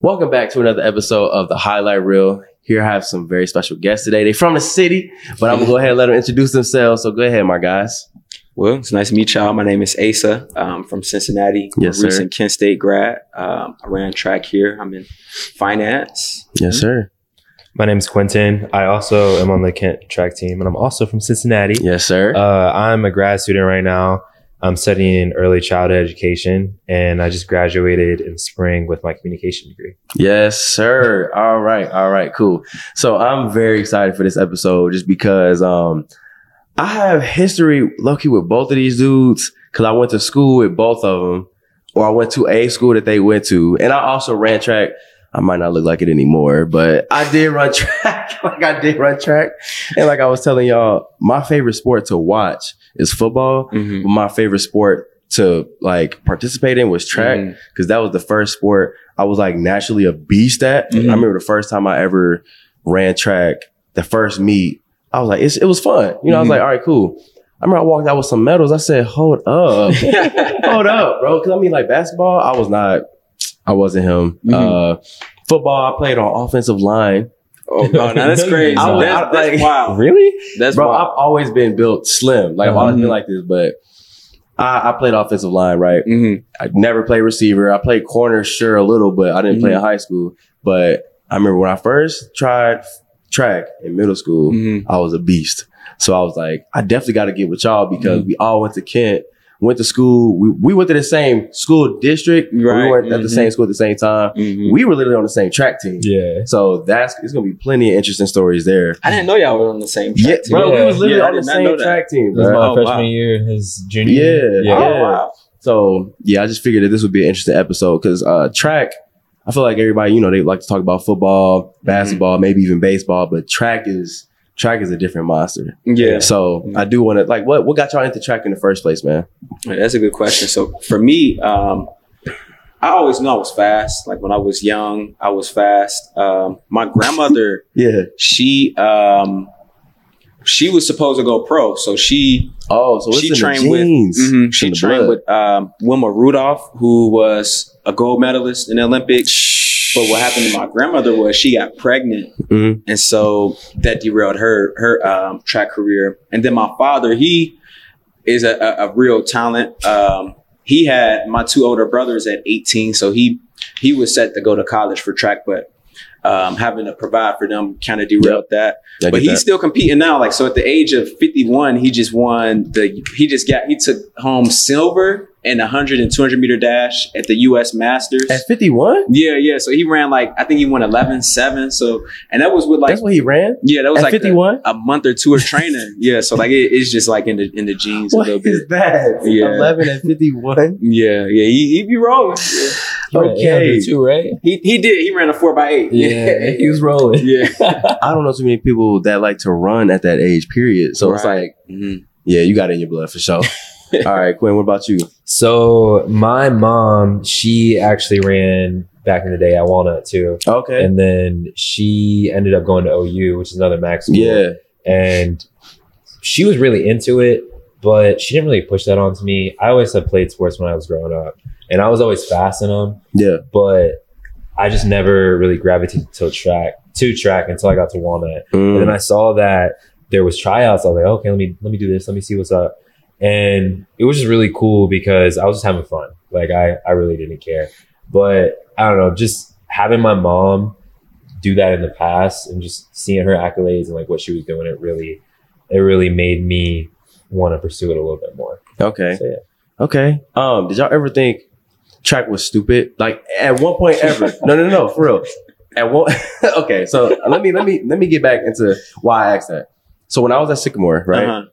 Welcome back to another episode of the Highlight Real. Here I have some very special guests today. They're from the city, but I'm gonna go ahead and let them introduce themselves. So go ahead, my guys. Well, it's nice to meet y'all. My name is Asa. I'm from Cincinnati. I'm Yes, a sir. recent Kent State grad. Um, I ran track here. I'm in finance. Yes, sir. My name is Quintin. I also am on the Kent track team, and I'm also from Cincinnati. Yes, sir. Uh, I'm a grad student right now. I'm studying early childhood education, and I just graduated in spring with my communication degree. Yes, sir. All right. All right. Cool. So I'm very excited for this episode just because um I have history lucky with both of these dudes because I went to school with both of them, or I went to a school that they went to, and I also ran track. I might not look like it anymore, but I did run track. like I did run track, and like I was telling y'all, my favorite sport to watch is football. Mhm. But my favorite sport to like participate in was track because that was the first sport I was like naturally a beast at. Mhm. I remember the first time I ever ran track, the first meet, I was like, it's, it was fun. You know, I was Mhm. like, all right, cool. I remember I walked out with some medals. I said, hold up, hold up, bro. Because I mean, like basketball, I was not, I wasn't him. Mhm. Uh, football, I played on offensive line. Oh, no, no, that's crazy. I that's that's like- wild. Really? That's bro, wild. I've always been built slim. Like I've always been like this, but I, I played offensive line, right? Mhm. I never played receiver. I played corner, sure, a little, but I didn't play in Mhm. high school. But I remember when I first tried track in middle school, Mhm. I was a beast. So I was like, I definitely got to get with y'all because we all went to Kent, went to school. We, we went to the same school district. but We weren't at the Mhm. same school at the same time. Mhm. We were literally on the same track team. Yeah. So that's it's gonna be plenty of interesting stories there. I didn't know y'all were on the same track Yeah, team. bro, we was literally Yeah, on the same track team, This bro. my Oh, freshman wow. year, his junior Yeah. year. Yeah. Oh, wow. So yeah, I just figured that this would be an interesting episode because uh, track. I feel like everybody, you know, they like to talk about football, basketball, maybe even baseball, but track is track is a different monster. Yeah. So I do want to like, what what got y'all into track in the first place, man? That's a good question. So for me, um, I always knew I was fast. Like when I was young, I was fast. Um, my grandmother, Yeah. she um, she was supposed to go pro, so she Oh, so she trained with mhm, she trained blood. with um, Wilma Rudolph, who was a gold medalist in the Olympics. But what happened to my grandmother was she got pregnant, Mhm. and so that derailed her her um, track career. And then my father, he is a, a, a real talent. Um, he had my two older brothers at 18, so he he was set to go to college for track, but um, having to provide for them kind of derailed that I but he's that. still competing now. Like so, at the age of fifty one, he just won the. He just got. He took home silver in a 100 and 200 meter dash at the U.S. Masters. at 51. yeah, yeah. So he ran like I think he won 11 7. So and that was with like That's what he ran yeah, that was at like 51. a month or two of training. yeah, so like it, it's just like in the in the genes a What little bit. is that? Yeah. 11 at 51. Yeah, yeah. He he be rolling. Yeah. Okay. too, right? He he did. He ran a four by eight. Yeah, he was rolling. yeah. I don't know too many people that like to run at that age. Period. So it's Right. like, Mhm. yeah, you got it in your blood for sure. All right, Quinn. What about you? So my mom, she actually ran back in the day at Walnut too, Okay. and then she ended up going to OU, which is another MAC school. Yeah. and she was really into it, but she didn't really push that onto me. I always had played sports when I was growing up, and I was always fast in them, Yeah. but I just never really gravitated to track to track until I got to Walnut. And then Mm. I saw that there was tryouts. I was like, okay, let me let me do this. Let me see what's up. And it was just really cool because I was just having fun. Like I I really didn't care. But I don't know, just having my mom do that in the past and just seeing her accolades and like what she was doing, it really it really made me want to pursue it a little bit more. Okay. So, yeah. Okay. Um, did y'all ever think track was stupid? Like at one point ever? no, no, no, for real. At one. okay. So let me let me let me get back into why I asked that. So when I was at Sycamore, right? Uh-huh.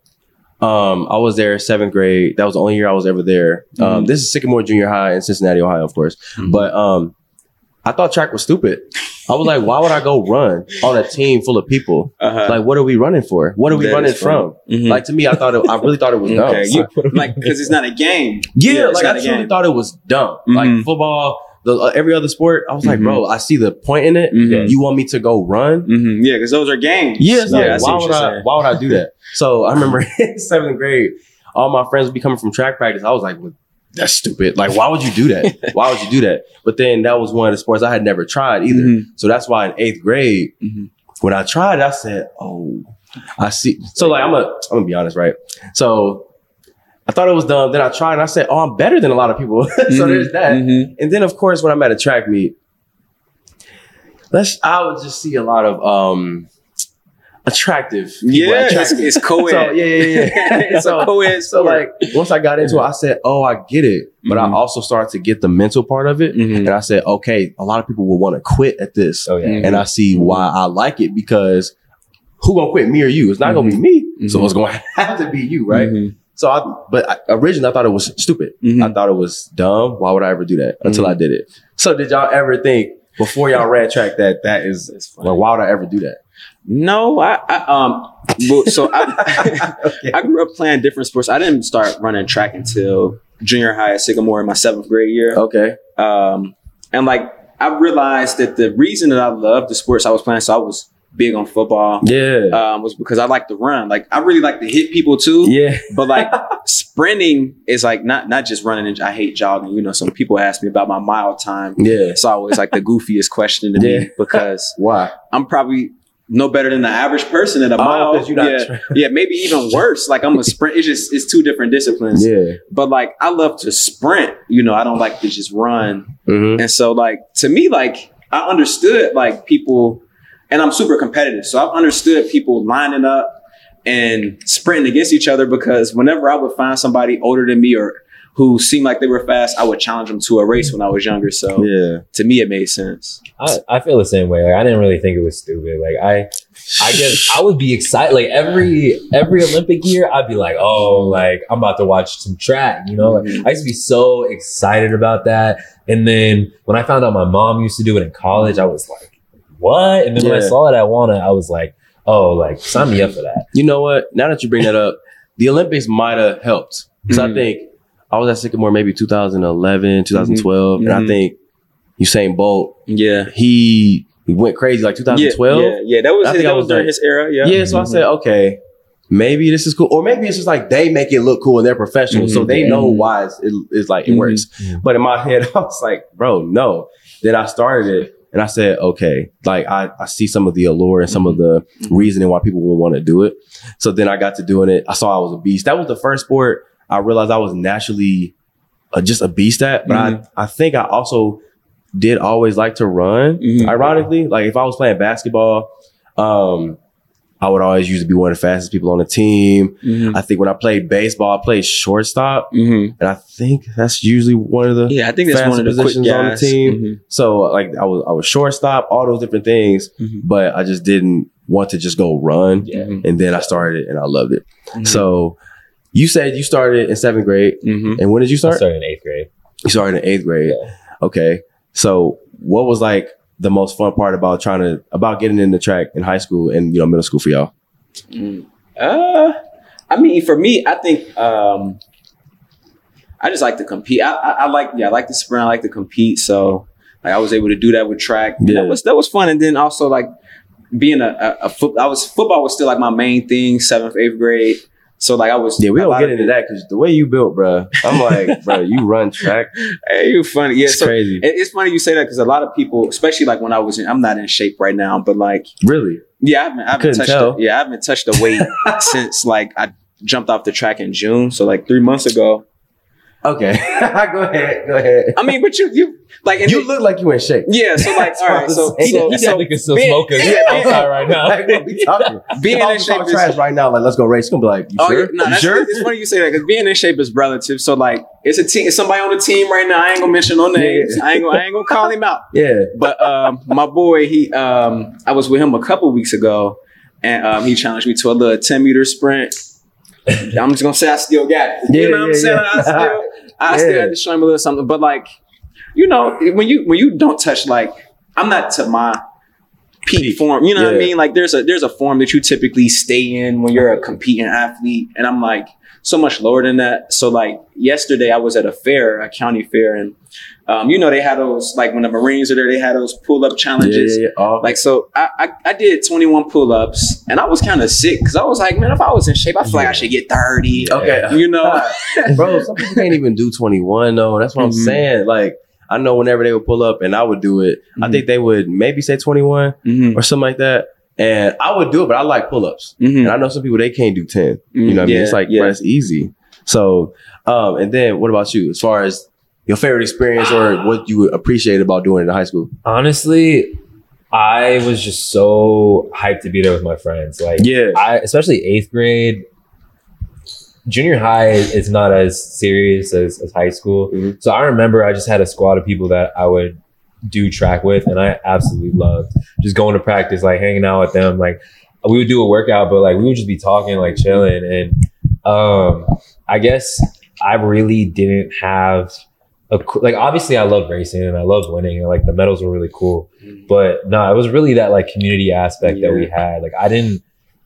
Um, I was there seventh grade. That was the only year I was ever there. Um, Mhm. this is Sycamore Junior High in Cincinnati, Ohio, of course. Mhm. But um, I thought track was stupid. I was like, why would I go run on a team full of people? Uh-huh. Like, what are we running for? What are we That running is funny. from? Mhm. Like to me, I thought it, I really thought it was dumb. Okay, you- like because it's not a game. Yeah, it's like I I a truly game. thought it was dumb. Mhm. Like football, the uh, every other sport. I was like, Mhm. bro, I see the point in it. Mhm. You want me to go run? hmm Yeah, because those are games. Yeah, it's like, why would I? saying. Why would I do that? So I remember in seventh grade, all my friends would be coming from track practice. I was like, well, that's stupid. Like, why would you do that? why would you do that? But then that was one of the sports I had never tried either. Mhm. So that's why in eighth grade, Mhm. when I tried, I said, "Oh, I see." So like, I'm a, I'm gonna be honest, right? So I thought it was dumb. Then I tried, and I said, "Oh, I'm better than a lot of people." so Mhm. there's that. Mhm. And then of course, when I'm at a track meet, let's I would just see a lot of um attractive. Yeah, at track it's, it's co-ed. So yeah, yeah, yeah. it's so, a co-ed so like once I got into it, I said, "Oh, I get it," but I Mhm. also started to get the mental part of it, Mhm. and I said, "Okay, a lot of people will want to quit at this." Oh yeah. Mhm. and I see why I like it because who gonna quit me or you? It's not gonna be me, so Mhm. it's gonna have to be you, right? So, I, but I, originally I thought it was stupid. I thought it was dumb. Why would I ever do that until I did it? So, did y'all ever think before y'all ran track that that is? Well, why would I ever do that? No, I, I um, well, so I, Okay. I grew up playing different sports. I didn't start running track until junior high at Sycamore in my seventh grade year. Okay. Um, and like I realized that the reason that I loved the sports I was playing, so I was big on football, Yeah. um, was because I like to run. Like I really like to hit people too. yeah. But like sprinting is like not not just running. And I hate jogging. You know, some people ask me about my mile time. Yeah. It's always like the goofiest question to Yeah. me because Why? I'm probably no better than the average person at a mile. not. yeah, yeah, maybe even worse. Like I'm a sprint. It's just it's two different disciplines. yeah. But like I love to sprint. You know, I don't like to just run. Mm-hmm. And so like to me, like I understood like people, and I'm super competitive. So I've understood people lining up and sprinting against each other because whenever I would find somebody older than me or who seemed like they were fast, I would challenge them to a race when I was younger. So Yeah. to me, it made sense. I, I feel the same way. Like I didn't really think it was stupid. Like I I guess I would be excited. Like every every Olympic year, I'd be like, oh, like I'm about to watch some track. You know, like Mhm. I used to be so excited about that. And then when I found out my mom used to do it in college, I was like, what? And then when I saw it at Wana, I was like, oh, like sign me up for that. You know what? Now that you bring that up, the Olympics might have helped because I Mhm. think I was at Sycamore maybe 2011, 2012, and I Mhm. think Usain Bolt Yeah. he, he went crazy like 2012. Yeah, yeah, yeah. That was I his, that was during like- his era. Yeah. Yeah, so I said, okay, maybe this is cool, or maybe it's just like they make it look cool and they're professional, so Mhm. they know why it's, it, it's like it Mhm. works. But in my head, I was like, bro, no. Then I started it, and I said, okay, like I, I see some of the allure and some of the Mhm. reasoning why people would want to do it. So then I got to doing it. I saw I was a beast. That was the first sport I realized I was naturally uh, just a beast at. But Mhm. I, I think I also did always like to run. Mhm. Ironically, like if I was playing basketball, um, I would always usually be one of the fastest people on the team. Mhm. I think when I played baseball, I played shortstop, Mhm. and I think that's usually one of the. Yeah, I think that's one of the positions on the team. Mhm. So like I was, I was shortstop, all those different things, Mhm. but I just didn't want to just go run. Yeah. And then I started it, and I loved it. Mhm. So you said you started in seventh grade, Mhm. and when did you start? I started in eighth grade. You started in eighth grade. Yeah. Okay. So what was like the most fun part about trying to about getting in the track in high school and you know middle school for y'all? Mm. Uh, I mean, for me, I think um, I just like to compete. I, I, I like, yeah, I like to sprint. I like to compete. So, like, I was able to do that with track. Yeah. That was that was fun. And then also like being a, a, a foot. I was football was still like my main thing. Seventh, eighth grade. So like I was. Yeah, we don't get into that because the way you built, bruh, I'm like, bro, you run track. Hey, you funny. Yeah, It's so crazy. it- it's funny you say that because a lot of people, especially like when I was in, I'm not in shape right now, but like really? Yeah, I haven't, I haven't touched. The, yeah, I haven't touched the weight since like I jumped off the track in June, so like three months ago. Okay. go ahead. Go ahead. I mean, but you you like you it- look like you in shape. yeah. So like, That's all what right. I'm So saying. so, He so said we could still being- smoke us yeah, yeah. outside right now. Like, what we talking? being in shape is. trash right now. Like, let's go race. You gonna be like, you Oh sure? yeah, no, you sure? it's funny you say that because being in shape is relative. So like, it's a team. It's somebody on the team right now. I ain't gonna mention no names. I ain't gonna. I ain't gonna call him out. yeah. But um, my boy, he um, I was with him a couple weeks ago, and um, he challenged me to a little ten meter sprint. I'm just gonna say I still got it. Yeah, you know what I'm yeah, saying? yeah. I still, I still Yeah. had to show him a little something. But like, you know, when you when you don't touch like, I'm not to my peak, Peak. form. You know what I mean? Like, there's a there's a form that you typically stay in when you're a competing athlete, and I'm like so much lower than that. So like yesterday, I was at a fair, a county fair, and um, you know they had those like when the Marines are there, they had those pull up challenges. yeah, yeah. Oh, Like so, I, I I did 21 pull ups, and I was kind of sick because I was like, man, if I was in shape, I feel like I should get 30. okay. You know, bro, some people can't even do 21 though. That's what I'm Mhm. saying. Like, I know whenever they would pull up and I would do it, I Mhm. think they would maybe say 21 Mhm, or something like that. And I would do it, but I like pull ups. mhm, And I know some people they can't do 10. You know what I mean? It's like, yeah. bro, it's easy. So, um, and then what about you? As far as your favorite experience or what you appreciate about doing it in high school? Honestly, I was just so hyped to be there with my friends. Like, Yeah. I especially eighth grade. Junior high is not as serious as, as high school. Mhm. So I remember I just had a squad of people that I would do track with, and I absolutely loved just going to practice, like hanging out with them. Like we would do a workout, but like we would just be talking, like chilling. And um, I guess I really didn't have a like obviously I loved racing and I loved winning and like the medals were really cool. Mhm. But no, it was really that like community aspect that we had. Like I didn't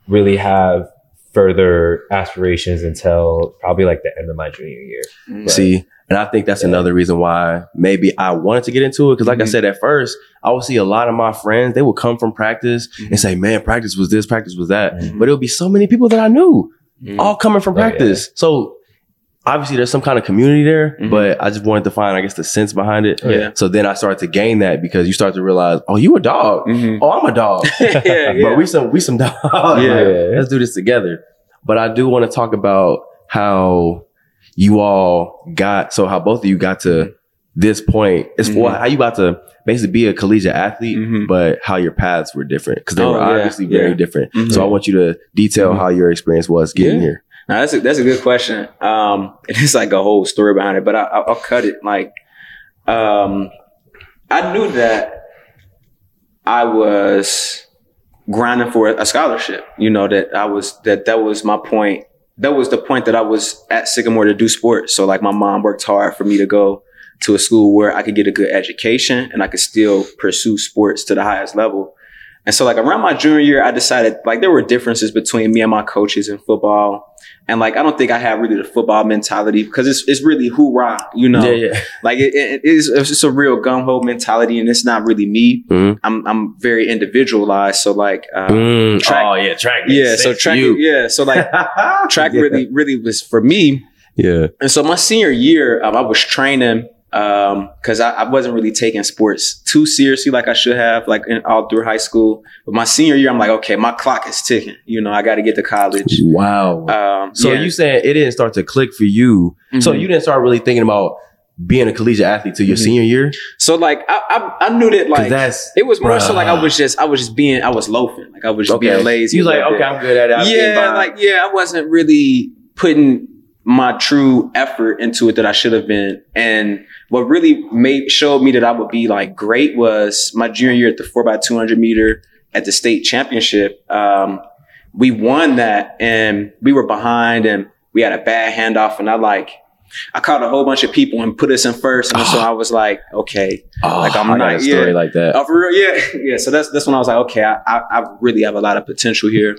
really have further aspirations until probably like the end of my junior year. Mhm. See, and I think that's Yeah. another reason why maybe I wanted to get into it. Cause like I Mhm. said at first, I would see a lot of my friends, they would come from practice Mhm. and say, man, practice was this, practice was that. Mhm. But it would be so many people that I knew Mhm. all coming from Oh, yeah. practice. So obviously there's some kind of community there, Mhm. but I just wanted to find, I guess, the sense behind it. Yeah. So then I started to gain that because you start to realize, oh, you a dog. Mhm. Oh, I'm a dog. yeah, yeah. But we some we some dogs. Yeah. Like, let's do this together. But I do want to talk about how you all got so how both of you got to this point. It's for Mhm. how you got to basically be a collegiate athlete, Mhm. but how your paths were different because they Oh, were yeah, obviously very yeah. different. Mhm. So I want you to detail Mhm. how your experience was getting Yeah. here. Now that's a, that's a good question. Um, it is like a whole story behind it, but I, I'll, I'll cut it. Like, um, I knew that I was grinding for a scholarship. You know that I was that that was my point. That was the point that I was at Sycamore to do sports. So like my mom worked hard for me to go to a school where I could get a good education and I could still pursue sports to the highest level. And so like around my junior year, I decided like there were differences between me and my coaches in football. And like I don't think I have really the football mentality because it's it's really hoorah, you know. Yeah, yeah. Like it, it is it's just a real gun ho mentality, and it's not really me. Mhm. I'm I'm very individualized, so like uh, Mm, track- oh yeah, track. yeah. So track, you. yeah. So like track Yeah. really really was for me. Yeah. And so my senior year, um, I was training because I, I wasn't really taking sports too seriously like I should have, like in, all through high school. But my senior year, I'm like, okay, my clock is ticking. You know, I got to get to college. Wow. Um, so yeah. you saying it didn't start to click for you. So Mhm. you didn't start really thinking about being a collegiate athlete till your Mhm. senior year? so like I, I, I knew that like that's it was more so like I was just I was just being I was loafing like I was just being lazy. You was a like, okay, bit. I'm good at it. I'm yeah, like yeah, I wasn't really putting my true effort into it that I should have been. And what really made showed me that I would be like great was my junior year at the four two hundred meter at the state championship. Um, we won that and we were behind and we had a bad handoff and I like I caught a whole bunch of people and put us in first. And so I was like, okay, oh, like, I'm I not- a story yeah. like that. Oh, for real? Yeah. Yeah. So that's that's when I was like, okay, I, I, I really have a lot of potential here.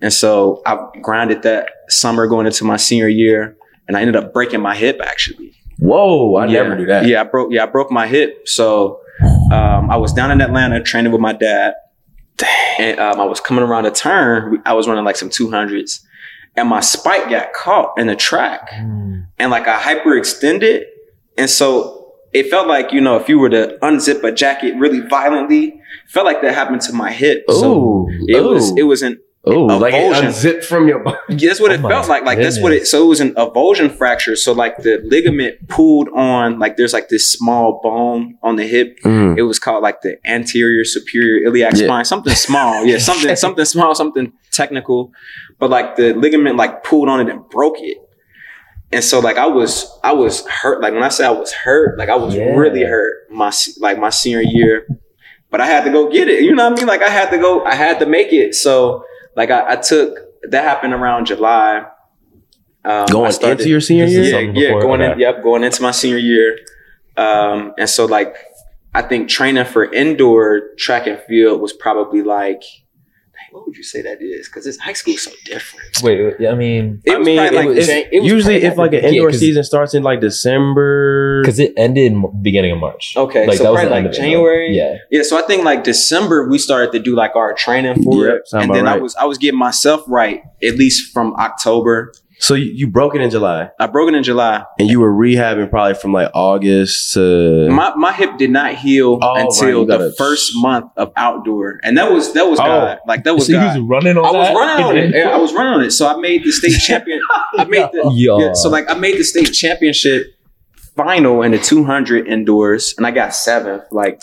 And so I grinded that summer going into my senior year and I ended up breaking my hip actually. Whoa, I yeah. never knew that. Yeah, I broke yeah, I broke my hip. So um, I was down in Atlanta training with my dad. And um, I was coming around a turn. I was running like some 200s. And my spike got caught in the track Mm. and like I hyperextended. And so it felt like, you know, if you were to unzip a jacket really violently, felt like that happened to my hip. So Ooh, it was it was an oh, like it unzipped from your body. that's what Oh it felt like. Like that's what it so it was an avulsion fracture. So like the ligament pulled on like there's like this small bone on the hip. Mm. It was called like the anterior superior iliac Yeah. spine, something small. Yeah, something something small, something technical. But like the ligament like pulled on it and broke it. And so like I was I was hurt. Like when I say I was hurt, like I was Yeah. really hurt my like my senior year. But I had to go get it. You know what I mean? Like I had to go, I had to make it. So like I, I took that happened around July. Um, Going started- into your senior year? yeah, yeah, going in, yep, going into my senior year. Um, and so like, I think training for indoor track and field was probably like what would you say that is? Because this high school is so different. Wait, I mean, It I mean, it like was- Jan- it was usually if like an Yeah, season starts in like December, because it ended in beginning of March. Okay, like so that was probably the like of it. January? Yeah, Yeah, so I think like December we started to do like our training for Yep, it, and about then I was I was getting myself right at least from October. So you, you broke it in July, I broke it in July. and you were rehabbing probably from like August to My my hip did not heal Oh, right, until you the gotta- first month of outdoor, and that was that was Oh. God. Like that was so God. he was running on I was that? running on it. Yeah, I was running on it. So I made the state champion. I made the Yo. yeah, so like I made the state championship final in the 200 indoors, and I got seventh. Like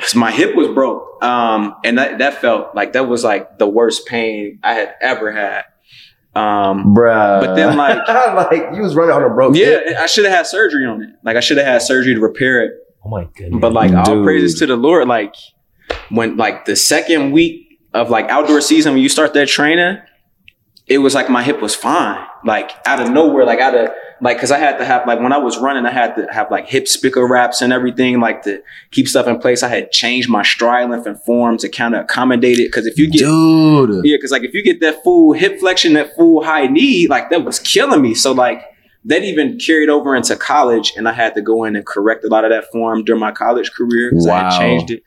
so my hip was broke, um, and that that felt like that was like the worst pain I had ever had. Um, bruh. But then, like- like you was running on a broke. yeah, hip. I should have had surgery on it. Like I should have had surgery to repair it. oh my goodness! But like all Dude. praises to the Lord. Like when like the second week of like outdoor season when you start that training, it was like my hip was fine. Like out of nowhere, like out of like because I had to have like when I was running, I had to have like hip spica wraps and everything, like to keep stuff in place. I had changed my stride length and form to kind of accommodate it. Because if you get dude. yeah, because like if you get that full hip flexion, that full high knee, like that was killing me. So like that even carried over into college, and I had to go in and correct a lot of that form during my college career because I Wow. had changed it.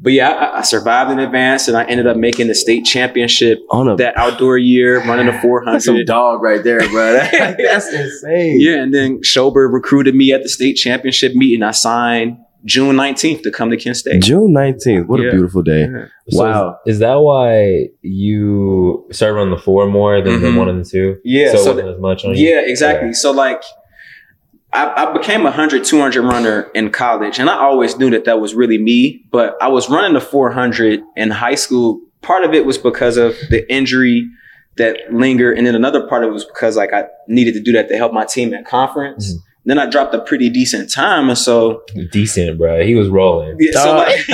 But yeah, I, I survived in advance, and I ended up making the state championship On a that outdoor year, running the that's some dog right there, bro. That's insane. Yeah, and then Schober recruited me at the state championship meeting. I signed June 19th to come to Kent State. June nineteenth. What Yeah. a beautiful day. Yeah. So Wow. Is, is that why you started running the four more than the Mhm. one and the two? Yeah, so, so it wasn't as much on you. Yeah, exactly. So like, I, I became a 100, 200 runner in college, and I always knew that that was really me. But I was running the 400 in high school. Part of it was because of the injury that lingered, and then another part of it was because like I needed to do that to help my team at conference. Mhm. Then I dropped a pretty decent time, and so decent, bro. He was rolling. yeah, so like, he's,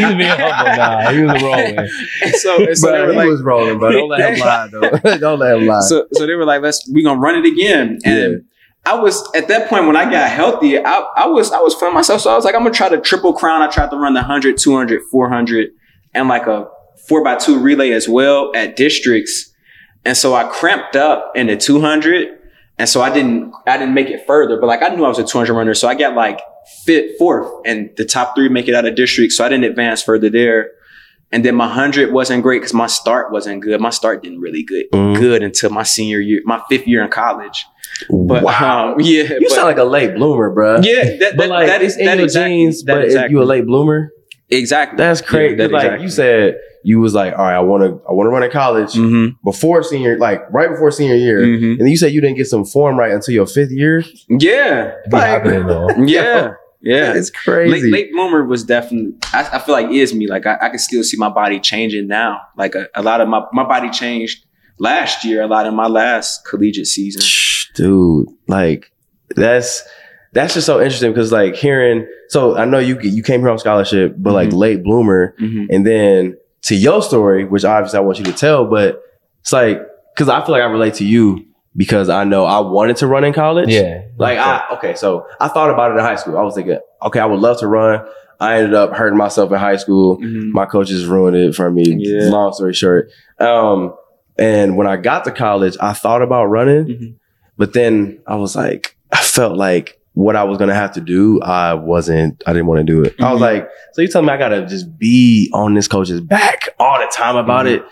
he's being humble now. He was rolling. And so, and so they Bro, were he like, was rolling, bro. Don't let him lie, though. Don't let him lie. so so they were like, let's we gonna run it again. And I was at that point when I got healthy, I, I was I was feeling myself. So I was like, I'm gonna try to triple crown. I tried to run the 100, 200, 400, and like a four by two relay as well at districts. And so I cramped up in the 200. And so I didn't I didn't make it further, but like I knew I was a 200 runner, so I got like fifth, fourth, and the top three make it out of district. So I didn't advance further there. And then my hundred wasn't great because my start wasn't good. My start didn't really good Mhm. good until my senior year, my fifth year in college. But wow. um, yeah, you but, sound like a late bloomer, bro. yeah, that, but like, that is in that your exactly, genes, that but if exactly. you a late bloomer, exactly. that's crazy. Yeah, that like exactly. you said, you was like, all right, I want to, I want to run in college Mm-hmm. before senior, like right before senior year. Mm-hmm. And you said you didn't get some form right until your fifth year. Yeah, Like- yeah, yeah. It's crazy. Late, late bloomer was definitely. I, I feel like is me. Like I, I can still see my body changing now. Like a, a lot of my my body changed last year. A lot in my last collegiate season. dude like that's that's just so interesting because like hearing so i know you you came here on scholarship but like Mhm. late bloomer Mm-hmm. and then to your story which obviously i want you to tell but it's like because i feel like i relate to you because i know i wanted to run in college Yeah. like i okay so i thought about it in high school i was thinking okay i would love to run i ended up hurting myself in high school Mm-hmm. my coaches ruined it for me. Yeah. Long story short. Um, and when I got to college, I thought about running, Mhm. but then I was like, I felt like what I was gonna have to do, I wasn't, I didn't want to do it. I was Mhm. like, so you tell me I gotta just be on this coach's back all the time about Mhm. it.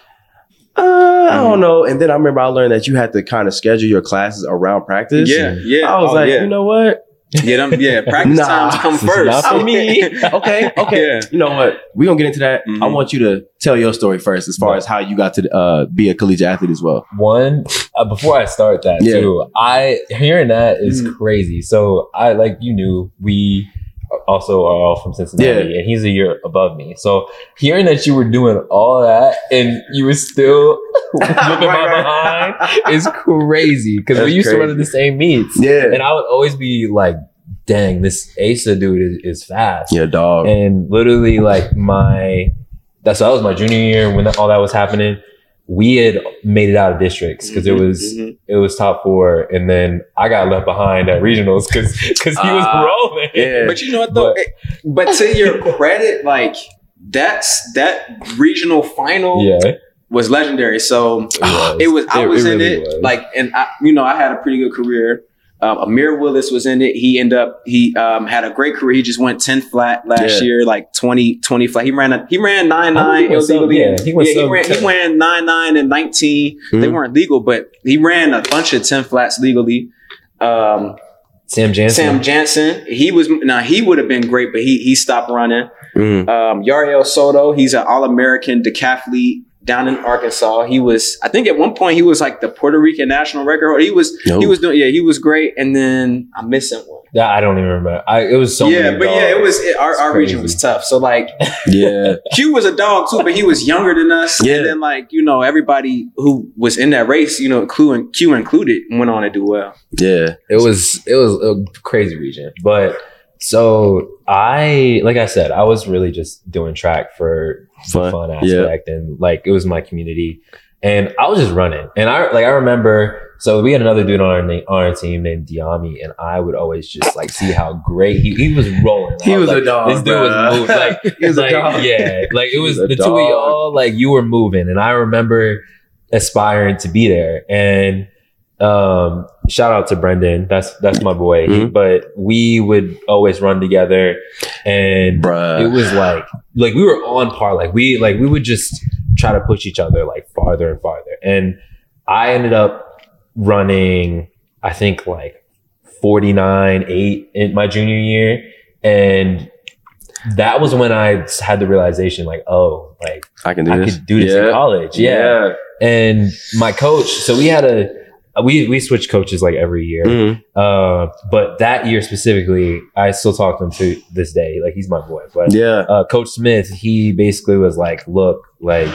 Uh, I don't know. And then I remember I learned that you had to kind of schedule your classes around practice. Yeah, yeah. I was Oh, like, yeah. you know what? yeah, them, yeah. Practice Nah, times come first. not for me. Okay, okay. Yeah. You know what? We're gonna get into that. I Mhm. want you to tell your story first, as far Right. as how you got to uh, be a collegiate athlete as well. One, uh, before I start that Yeah. too, I hearing that is Mhm. crazy. So I like you knew we also are all from Cincinnati, Yeah. and he's a year above me. So hearing that you were doing all that and you were still looking Right, behind is crazy because we used to run crazy. at the same meets, Yeah. and I would always be like, "Dang, this Asa dude is, is fast." Yeah, dog. and literally like my that's that was my junior year when all that was happening we had made it out of districts because it Mhm, was mhm. it was top four and then i got left behind at regionals because because he was Ah, rolling yeah. But you know what though? But- But, to your credit, like that's that regional final yeah was legendary. So it was. I It- was it in really it. was. Like, and I, you know, I had a pretty good career. Um, Amir Willis was in it. He ended up. He um, had a great career. He just went ten flat last Yeah. year, like 20, 20 flat. He ran a. He ran nine I nine think he illegally. yeah, he yeah, he ran. He ran nine nine and nineteen. They Mhm. weren't legal, but he ran a bunch of ten flats legally. Um, Sam Jansen. Sam Jansen, he was now he would have been great, but he he stopped running. Mm. Um, Yariel Soto, he's an All American decathlete down in Arkansas. He was, I think, at one point he was like the Puerto Rican national record holder. He was, No. he was doing, yeah, he was great. And then I'm missing one. Yeah, I don't even remember. I, it was so yeah, many but yeah, it was it, our, our region was tough. So like Yeah. Q was a dog too, but he was younger than us. Yeah. And then like you know everybody who was in that race, you know, Q and Q included, went on to do well. Yeah. it was it was a crazy region but so i like i said i was really just doing track for the Fun. fun Yeah. aspect and like it was my community and i was just running and i like i remember so we had another dude on our, na- on our team named Diami, and I would always just like see how great he, he was rolling. He was a like, dog, This dude bruh. was moving. Like, He was a like, dog. yeah, like it was was a the two of y'all. Like you were moving, and I remember aspiring to be there. And um, shout out to Brendan. That's that's my boy. Mhm. but we would always run together, and Bruh. it was like like we were on par. Like we like we would just try to push each other like farther and farther. And I ended up running, I think like 49, 8 in my junior year. And that was when I had the realization like, oh, like I can do I this. could do this yeah. in college. Yeah. Yeah. And my coach, so we had a, we, we switched coaches like every year. Mhm. Uh, but that year specifically, I still talk to him to this day. Like he's my boy. But Yeah. uh, Coach Smith, he basically was like, "Look, like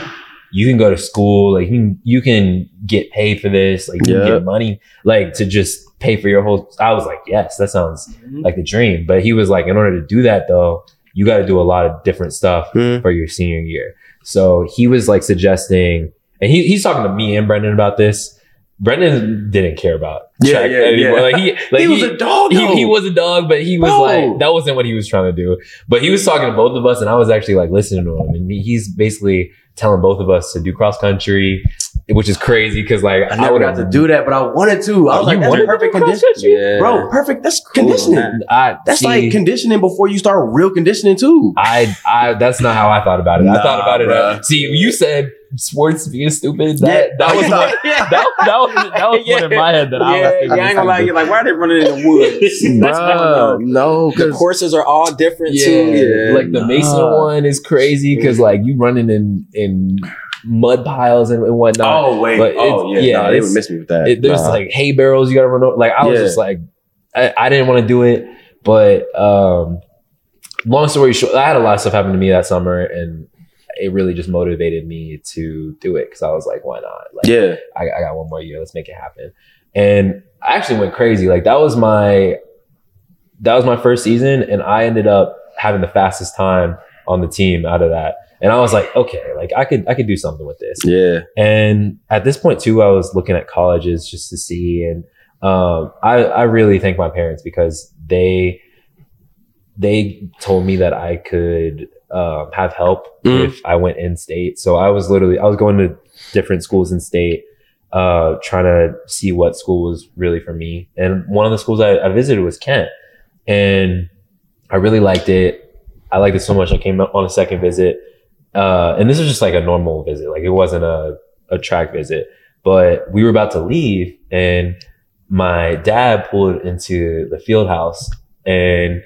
you can go to school, like you can, you can get paid for this, like you Yeah. can get money, like to just pay for your whole." I was like, "Yes, that sounds like the dream." But he was like, "In order to do that, though, you got to do a lot of different stuff Mhm. for your senior year." So he was like suggesting, and he, he's talking to me and Brendan about this. Brendan didn't care about Yeah, yeah, anymore. yeah. Like he, like he was a dog. he, he was a dog, but he was Bro. like that wasn't what he was trying to do. But he was talking to both of us, and I was actually like listening to him, and he's basically telling both of us to do cross country, which is crazy because like I never got to do that, but I wanted to. I was like, that's perfect conditioning. Yeah. Bro, perfect. That's Cool, conditioning. man. I That's see, like conditioning before you start real conditioning too. I, I, that's not how I thought about it. I thought about it. uh, see, you said sports being stupid. That, Yeah. that was Yeah. one, that, that was that was one in my head that I was yeah, thinking. yeah, I ain't gonna lie, you're like, why are they running in the woods? Bruh, no, The courses are all different yeah, too. like the Mason one is crazy because like you running in in mud piles and, and whatnot. oh wait, But oh yeah, yeah, nah, they would miss me with that. It, there's Nah. like hay barrels you gotta run over. Like I was Yeah. just like, I, I didn't want to do it, but um, long story short, I had a lot of stuff happen to me that summer, and it really just motivated me to do it because I was like, why not? Like, yeah, I, I got one more year. Let's make it happen. And I actually went crazy. Like that was my that was my first season, and I ended up having the fastest time on the team out of that. And I was like, okay, like I could I could do something with this. yeah, And at this point too, I was looking at colleges just to see, and um, I I really thank my parents because they they told me that I could um, have help Mhm. if I went in state. So I was literally I was going to different schools in state, uh, trying to see what school was really for me. And one of the schools I, I visited was Kent, and I really liked it. I liked it so much. I came up on a second visit, uh, and this was just like a normal visit. Like it wasn't a a track visit, but we were about to leave, and my dad pulled into the field house, and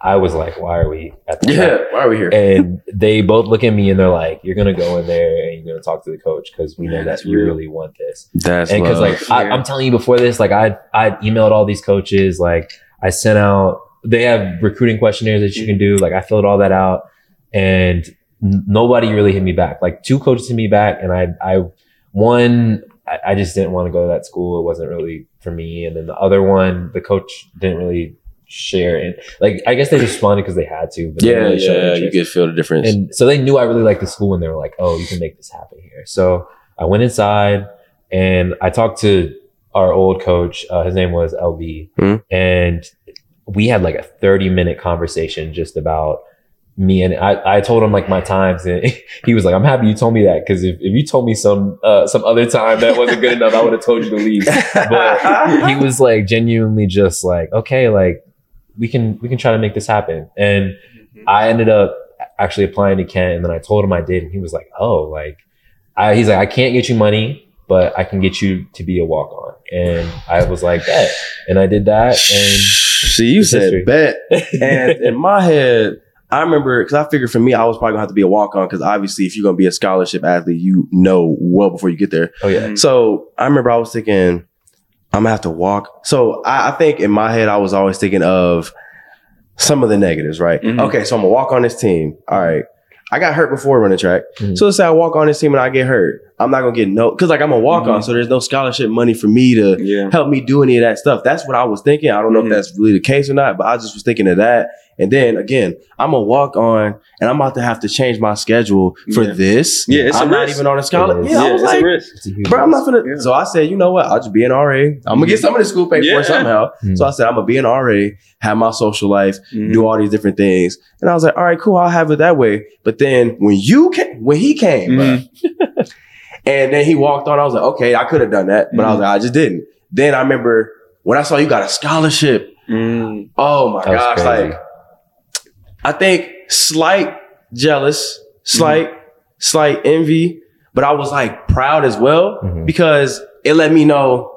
I was like, "Why are we at the track?" yeah. Why are we here? and they both look at me and they're like, "You're gonna go in there and you're gonna talk to the coach because we know that you real. really want this." That's And because like I. I'm telling you before this, like I I emailed all these coaches, like I sent out. They have recruiting questionnaires that you can do. Like I filled all that out, and nobody really hit me back. Like two coaches hit me back, and I I one I, I just didn't want to go to that school. It wasn't really for me. And then the other one, the coach didn't really share and like I guess they responded because they had to. But yeah, really yeah, you could feel the difference. And so they knew I really liked the school and they were like, oh, you can make this happen here. So I went inside and I talked to our old coach. Uh, his name was LB. Mhm. And we had like a 30 minute conversation just about me and I, I told him like my times and he was like, I'm happy you told me that because if, if you told me some uh, some other time that wasn't good enough, I would have told you to leave. But he was like genuinely just like, okay, like we can we can try to make this happen. And I ended up actually applying to Kent and then I told him I did and he was like, oh, like I, he's like, I can't get you money, but I can get you to be a walk on. And I was like, bet. And I did that and See, you It's said history. bet, and in my head, I remember because I figured for me, I was probably gonna have to be a walk on because obviously, if you're gonna be a scholarship athlete, you know well before you get there. oh yeah. Mhm. So I remember I was thinking, I'm gonna have to walk. So I, I think in my head, I was always thinking of some of the negatives, right? Mhm. Okay, so I'm gonna walk on this team. All right. I got hurt before running track. Mhm. So let's say I walk on this team and I get hurt. I'm not gonna get no because like I'm a walk on, Mhm. so there's no scholarship money for me to Yeah. help me do any of that stuff. That's what I was thinking. I don't know if that's really the case or not, but I just was thinking of that. And then again, I'm gonna walk on and I'm about to have to change my schedule for Yeah. this. Yeah, it's a I'm not risk. even on a scholarship. It is. Yeah, I was it's like, a risk. It's a huge bro, I'm not gonna. Yeah. So I said, you know what? I'll just be an RA. I'm gonna get some of the school paid Yeah. for somehow. Mhm. So I said, I'm gonna be an RA, have my social life, Mhm. do all these different things. And I was like, all right, cool, I'll have it that way. But then when you came, when he came, Mhm. bro, and then he walked on, I was like, okay, I could have done that, but I was Mhm. like, I just didn't. Then I remember when I saw you got a scholarship. Mm. Oh my gosh, crazy. like I think slight jealous, slight, slight envy, but I was like proud as well Mhm. because it let me know,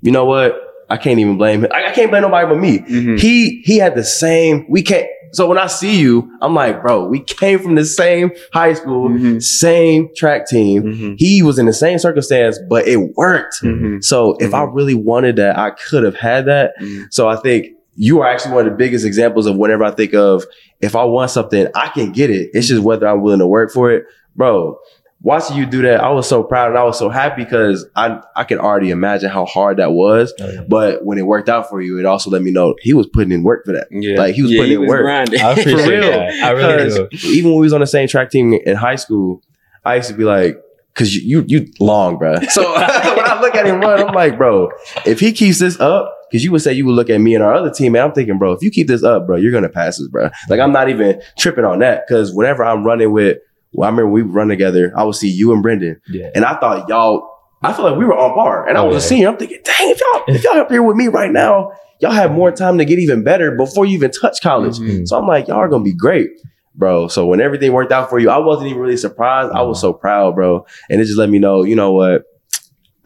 you know what? I can't even blame him. I, I can't blame nobody but me. Mhm. He he had the same. We can't. So when I see you, I'm like, bro, we came from the same high school, Mhm. same track team. Mhm. He was in the same circumstance, but it worked. Mhm. So if I really wanted that, I could have had that. So I think you are actually one of the biggest examples of whenever I think of if I want something, I can get it. It's just whether I'm willing to work for it. Bro, watching you do that, I was so proud and I was so happy because I I can already imagine how hard that was. Oh, yeah. But when it worked out for you, it also let me know he was putting in work for that. Yeah. Like, he was yeah, putting in work. grinding. I appreciate For real. that. I really do. Even when we was on the same track team in high school, I used to be like, cause you you, you long, bro. So when I look at him run, I'm like, bro, if he keeps this up, cause you would say you would look at me and our other team, and I'm thinking, bro, if you keep this up, bro, you're gonna pass us, bro. Like I'm not even tripping on that, cause whenever I'm running with, well, I remember we run together, I would see you and Brendan, Yeah. and I thought y'all, I feel like we were on par, and I was a senior. I'm thinking, dang, if y'all if y'all up here with me right now, y'all have more time to get even better before you even touch college. Mhm. So I'm like, y'all are gonna be great, bro. So when everything worked out for you, I wasn't even really surprised. I was so proud, bro. And it just let me know, you know what?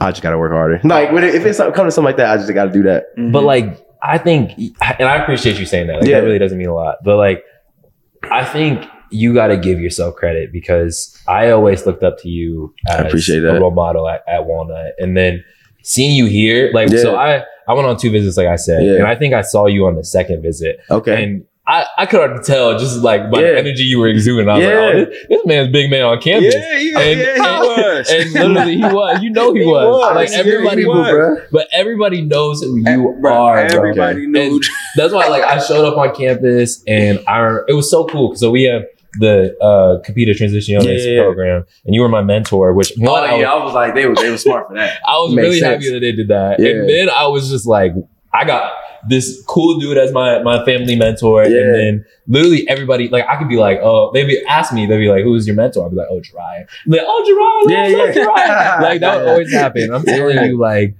I just gotta work harder. Like when it, if it's something come to something like that, I just gotta do that. Mhm. But like, I think, and I appreciate you saying that. Like, Yeah. That really doesn't mean a lot. But like, I think you got to give yourself credit because I always looked up to you as appreciate a that. role model at, at Walnut, and then seeing you here, like, so I I went on two visits, like I said, Yeah. and I think I saw you on the second visit, Okay. and. I, I could already tell just like by Yeah. the energy you were exuding. I was Yeah. like, oh, this, this man's big man on campus. yeah, yeah, And- yeah, he was. And literally he was. You know he, He was. was. Like everybody he was. But everybody knows who you bro, are. Everybody knew. And that's why like I showed up on campus and I it was so cool. So we have the uh Capita Transitioniones Yeah, program and you were my mentor, which Oh one, I was, yeah, I was like, they were they were smart for that. I was Makes really sense. happy that they did that. And then I was just like, I got this cool dude as my my family mentor. Yeah. And then literally everybody, like I could be like, oh, they'd be ask me, they'd be like, who's your mentor? I'd be like, oh, Jiraiya. Like, oh, Jiraiya, Yeah, yeah, yeah. Jiraiya. Like that would always happen. I'm telling you, like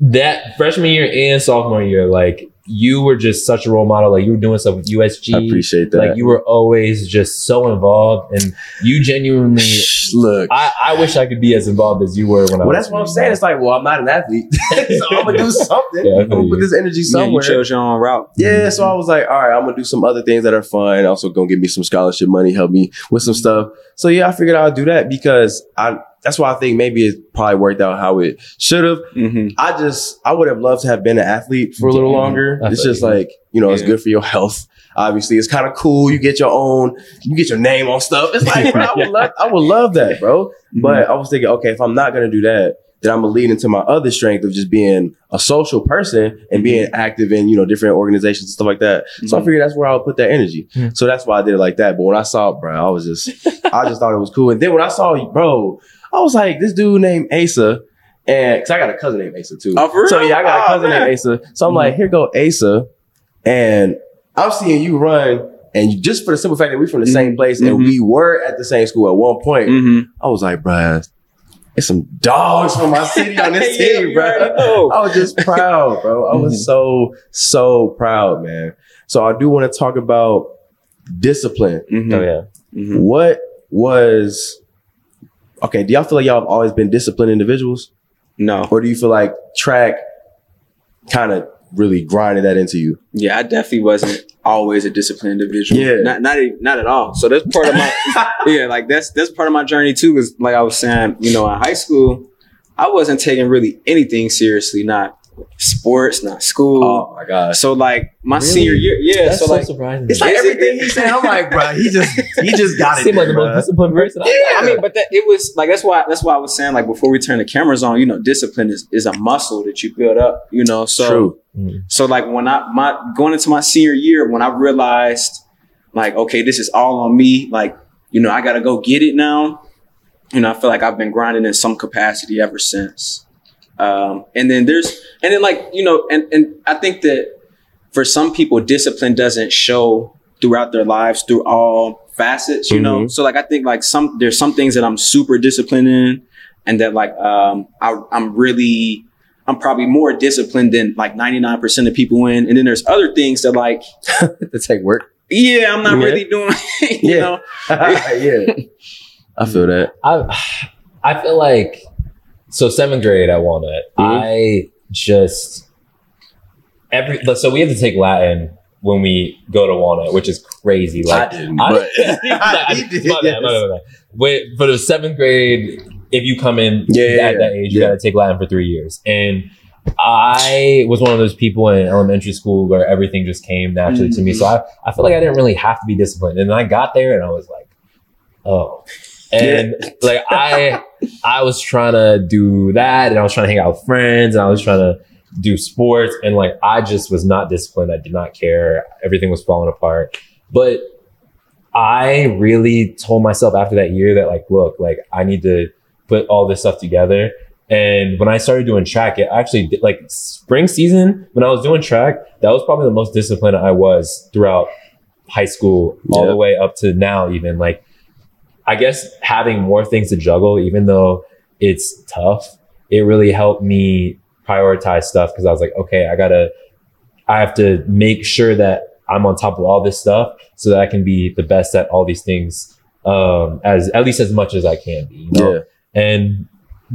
that freshman year and sophomore year, like you were just such a role model. Like you were doing stuff with USG. I appreciate that. like you were always just so involved and you genuinely Shh, Look. I, I wish I could be as involved as you were when I was. well, was that's what I'm saying. that. It's like, well, I'm not an athlete, so I'm gonna do something. Yeah, I I'm gonna put this energy Yeah, you somewhere. chose your own route. Yeah, so I was like, all right, I'm gonna do some other things that are fun. Also, gonna give me some scholarship money, help me with some stuff. So yeah, I figured I'll do that because I. That's why I think maybe it probably worked out how it should have. hmm I just I would have loved to have been an athlete for a little Yeah, longer. I It's just like you know, it's good for your health. Obviously, it's kind of cool. You get your own, you get your name on stuff. It's like, bro, I would love, I would love that, bro. Mm-hmm. But I was thinking, okay, if I'm not gonna do that, then I'm gonna lead into my other strength of just being a social person and being active in you know different organizations and stuff like that. So I Mhm. figured that's where I would put that energy. Hmm. So that's why I did it like that. But when I saw it, bro, I was just, I just thought it was cool. And then when I saw you, bro, I was like, this dude named Asa. And cause I got a cousin named Asa too. Oh, for So real? yeah, I got a Oh, cousin man. named Asa. So I'm like, here go Asa. And I'm seeing you run and just for the simple fact that we're from the same Mhm. place and Mhm. we were at the same school at one point, Mhm. I was like, bruh, it's some dogs from my city on this Yeah, team, you bro. already know. I was just proud, bro. I was Mhm. so, so proud, man. So I do want to talk about discipline. Mhm. Oh yeah. Mhm. What was okay? Do y'all feel like y'all have always been disciplined individuals, No. or do you feel like track kind of really grinded that into you? Yeah, I definitely wasn't always a disciplined individual. Yeah. Not not not at all. So that's part of my yeah, like that's that's part of my journey too. Is like I was saying, you know, in high school, I wasn't taking really anything seriously, not sports, not school. Oh my gosh. So like my Really? senior year, yeah. That's so so, like surprising. It's like me. Is it- everything he said. I'm like, bro, he just he just got it. seem like the most disciplined person. I Yeah. I mean, but that it was like that's why that's why I was saying like before we turn the cameras on, you know, discipline is, is a muscle that you build up, you know. So True. So like when I my going into my senior year, when I realized like, okay, this is all on me, like, you know, I gotta go get it now. You know, I feel like I've been grinding in some capacity ever since. Um, and then there's and then like, you know, and and I think that for some people, discipline doesn't show throughout their lives through all facets, you know. Mhm. So like I think like some there's some things that I'm super disciplined in and that like um I I'm really I'm probably more disciplined than like 99% of people in. And then there's other things that like, to take work. yeah, I'm not Yeah. really doing, you Yeah. know. yeah. I feel that. I I feel like so seventh grade at Walnut, Mhm. I just every so we have to take Latin when we go to Walnut, which is crazy. Like I didn't, I- but Nah, did, my bad, my bad, my bad. Wait, for the seventh grade, if you come in Yeah, yeah, at yeah. that age, you gotta take Latin for three years. And I was one of those people in elementary school where everything just came naturally to me. So I, I feel like I didn't really have to be disciplined. And then I got there and I was like, oh. And like I I was trying to do that and I was trying to hang out with friends and I was trying to do sports and like I just was not disciplined. I did not care. Everything was falling apart. But I really told myself after that year that like, look, like I need to put all this stuff together. And when I started doing track, it actually did, like spring season when I was doing track, that was probably the most disciplined I was throughout high school, all Yeah. the way up to now. Even like, I guess having more things to juggle, even though it's tough, it really helped me prioritize stuff because I was like, okay, I gotta, I have to make sure that I'm on top of all this stuff so that I can be the best at all these things, um, as at least as much as I can be. You know? Yeah. And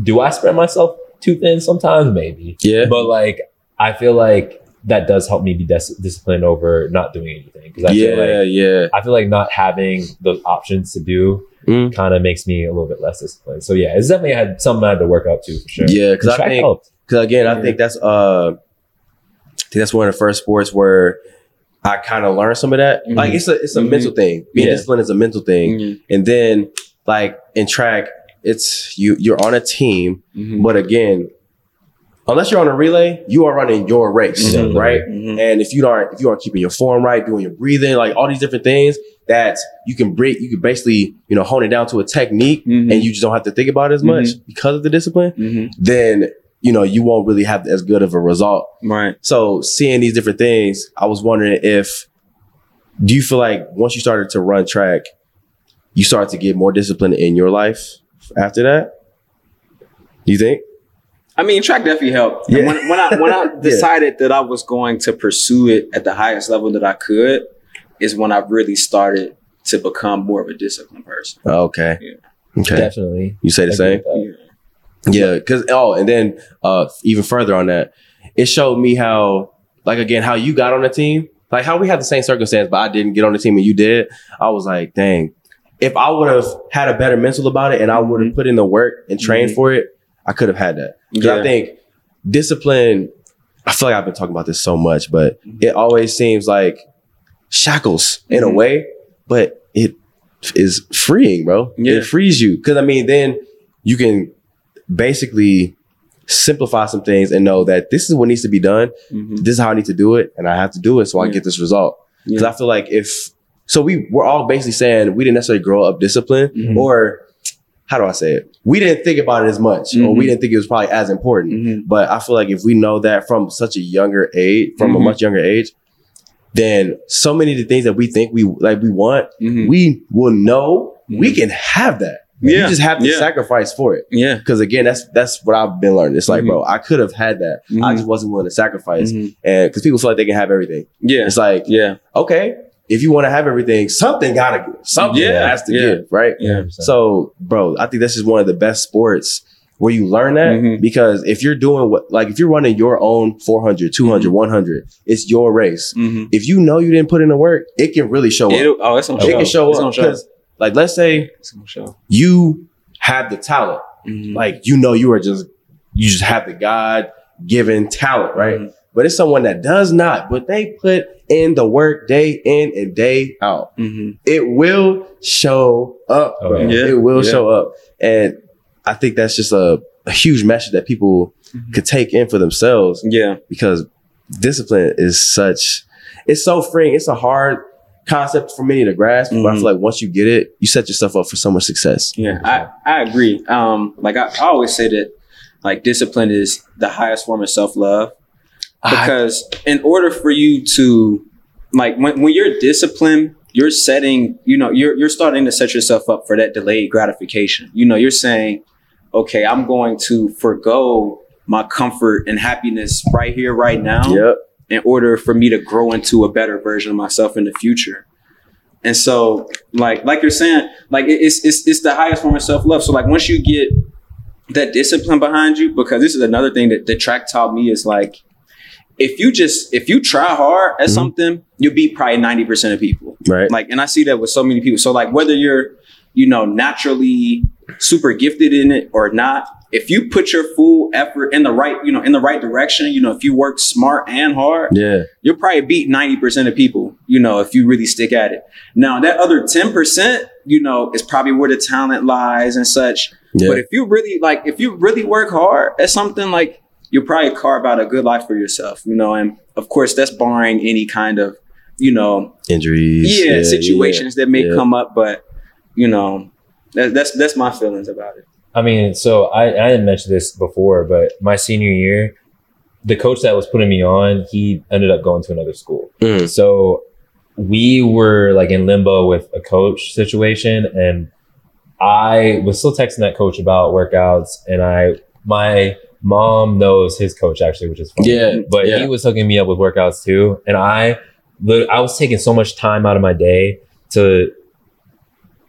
do I spread myself too thin sometimes? Maybe. Yeah. But like, I feel like that does help me be dis- disciplined over not doing anything because I yeah, feel like yeah. I feel like not having those options to do Mm. kind of makes me a little bit less disciplined. So yeah, it's definitely had something I had to work up to for sure. Yeah, because I think helped. Because again, I think that's uh, I think that's one of the first sports where I kind of learned some of that. Mhm. Like it's a it's a Mhm. mental thing. Being Yeah. disciplined is a mental thing, Mhm. and then like in track, it's you you're on a team, Mhm. but again, unless you're on a relay, you are running your race, Mhm. right? Mhm. And if you aren't if you aren't keeping your form right, doing your breathing, like all these different things, that you can break, you can basically you know hone it down to a technique, Mhm. and you just don't have to think about it as much because of the discipline. Mhm. Then you know you won't really have as good of a result. Right. So seeing these different things, I was wondering if do you feel like once you started to run track, you started to get more discipline in your life after that? Do you think? I mean, track definitely helped. Yeah. When, when I when I Yeah. decided that I was going to pursue it at the highest level that I could, is when I really started to become more of a disciplined person. Okay. Yeah. Okay. Definitely. You say the I same? agree with that. Yeah, because oh, and then uh even further on that, it showed me how, like again, how you got on the team, like how we had the same circumstance, but I didn't get on the team and you did. I was like, dang, if I would have had a better mental about it and I would have put in the work and trained Mhm. for it, I could have had that. 'Cause I Yeah. think discipline. I feel like I've been talking about this so much, but it always seems like shackles in a Mhm. way, but it is freeing, bro. Yeah. It frees you because I mean, then you can basically simplify some things and know that this is what needs to be done. Mhm. This is how I need to do it, and I have to do it so I Yeah. get this result. Because Yeah. I feel like if so, we we're all basically saying we didn't necessarily grow up disciplined, Mhm. or how do I say it? We didn't think about it as much, or we Mhm. didn't think it was probably as important. Mhm. But I feel like if we know that from such a younger age, from a Mhm. much younger age, then so many of the things that we think we like we want, Mhm. we will know we Mhm. can have that. Yeah. You just have to Yeah. sacrifice for it. Yeah. Because again, that's that's what I've been learning. It's like, bro, I could have had that. I just wasn't willing to sacrifice. And because people feel like they can have everything. Yeah. It's like, Yeah. okay, if you want to have everything, something gotta give. Something Yeah. has to Yeah. give, right? Yeah. So, bro, I think this is one of the best sports where you learn that Mhm. because if you're doing what, like, if you're running your own 400, 200, Mhm. 100, it's your race. Mm-hmm. If you know you didn't put in the work, it can really show up. It'll, oh, it's gonna It show. can show it's up show. because, like, let's say you have the talent, Mhm. like, you know, you are just, you just have the God given talent, right? But it's someone that does not, but they put in the work day in and day out. Mhm. It will show up, Oh, bro. yeah. Yeah. It will Yeah. show up. And I think that's just a, a huge message that people Mhm. could take in for themselves Yeah. because discipline is such, it's so freeing. It's a hard concept for many to grasp, but I Mhm. feel like once you get it, you set yourself up for so much success. Yeah, I, I agree. Um, like I, I always say that like discipline is the highest form of self love Ah. because in order for you to like when, when you're disciplined, you're setting, you know, you're you're starting to set yourself up for that delayed gratification. You know, you're saying, okay, I'm going to forego my comfort and happiness right here, right now Yep. in order for me to grow into a better version of myself in the future. And so, like, like you're saying, like it's it's it's the highest form of self love. So, like, once you get that discipline behind you, because this is another thing that the track taught me is like, if you just if you try hard at Mhm. something, you'll beat probably ninety percent of people. Right. Like, and I see that with so many people. So, like, whether you're you know naturally super gifted in it or not, if you put your full effort in the right you know in the right direction, you know, if you work smart and hard, yeah. you'll probably beat 90% of people, you know, if you really stick at it. Now, that other 10%, you know, is probably where the talent lies and such. Yeah. But if you really, like, if you really work hard at something, like, you'll probably carve out a good life for yourself, you know, and of course, that's barring any kind of, you know, Injuries. yeah, situations that may yeah. come up, but, you know, that, that's that's my feelings about it. I mean, so I, I didn't mention this before, but my senior year, the coach that was putting me on, he ended up going to another school. Mm. So we were like in limbo with a coach situation, and I was still texting that coach about workouts, and I my mom knows his coach actually, which is funny. Yeah. but yeah. he was hooking me up with workouts too, and I I was taking so much time out of my day to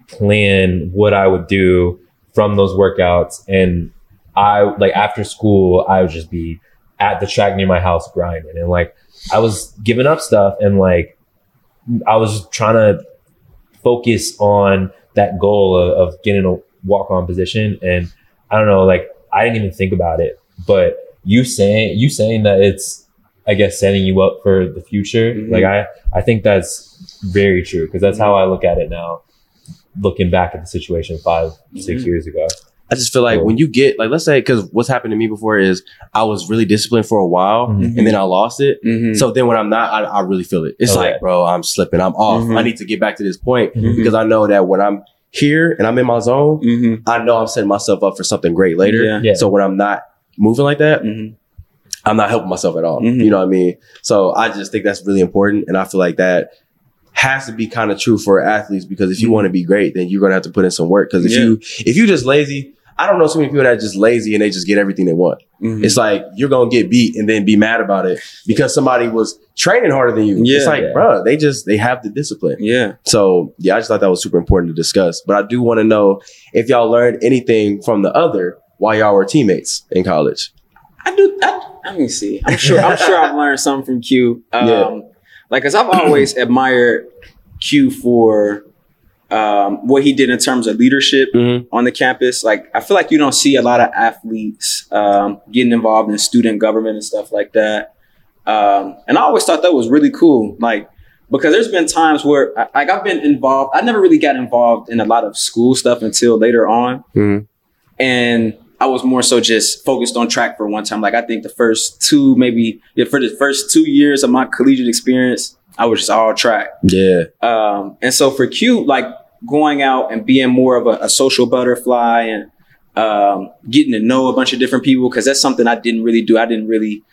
plan what I would do from those workouts, and I like after school I would just be at the track near my house grinding, and like I was giving up stuff, and like I was trying to focus on that goal of, of getting a walk on position, and I don't know, like I didn't even think about it, but you saying you saying that it's I guess setting you up for the future. Mhm. Like I I think that's very true because that's how I look at it now. Looking back at the situation 5 six Mhm. years ago. I just feel like Cool. when you get like let's say because what's happened to me before is I was really disciplined for a while Mhm. and then I lost it. Mm-hmm. So then when I'm not, I, I really feel it. It's Oh, like, bro, I'm slipping. I'm off. Mhm. I need to get back to this point Mhm. because I know that when I'm here and I'm in my zone, mm-hmm. I know I'm setting myself up for something great later. Yeah. Yeah. So when I'm not moving like that, Mm-hmm. I'm not helping myself at all. Mhm. You know what I mean? So I just think that's really important. And I feel like that has to be kind of true for athletes because if you Mhm. want to be great, then you're going to have to put in some work. Because if Yeah. you, if you just lazy, I don't know so many people that are just lazy and they just get everything they want. Mm-hmm. It's like you're gonna get beat and then be mad about it because somebody was training harder than you. Yeah. it's like, Yeah. bro, they just they have the discipline. yeah. So yeah, I just thought that was super important to discuss. But I do want to know if y'all learned anything from the other while y'all were teammates in college. I do. I, let me see. I'm sure. I'm sure I've learned something from Q. Um, Yeah. Like, cause I've always admired Q for um, what he did in terms of leadership Mm-hmm. on the campus. Like, I feel like you don't see a lot of athletes um, getting involved in student government and stuff like that. Um, and I always thought that was really cool. Like, because there's been times where, I- like, I've been involved. I never really got involved in a lot of school stuff until later on Mhm. and I was more so just focused on track for one time. Like I think the first two, maybe yeah, for the first two years of my collegiate experience, I was just all track. Yeah, Um, and so for Q, like going out and being more of a, a social butterfly and um, getting to know a bunch of different people, because that's something I didn't really do. I didn't really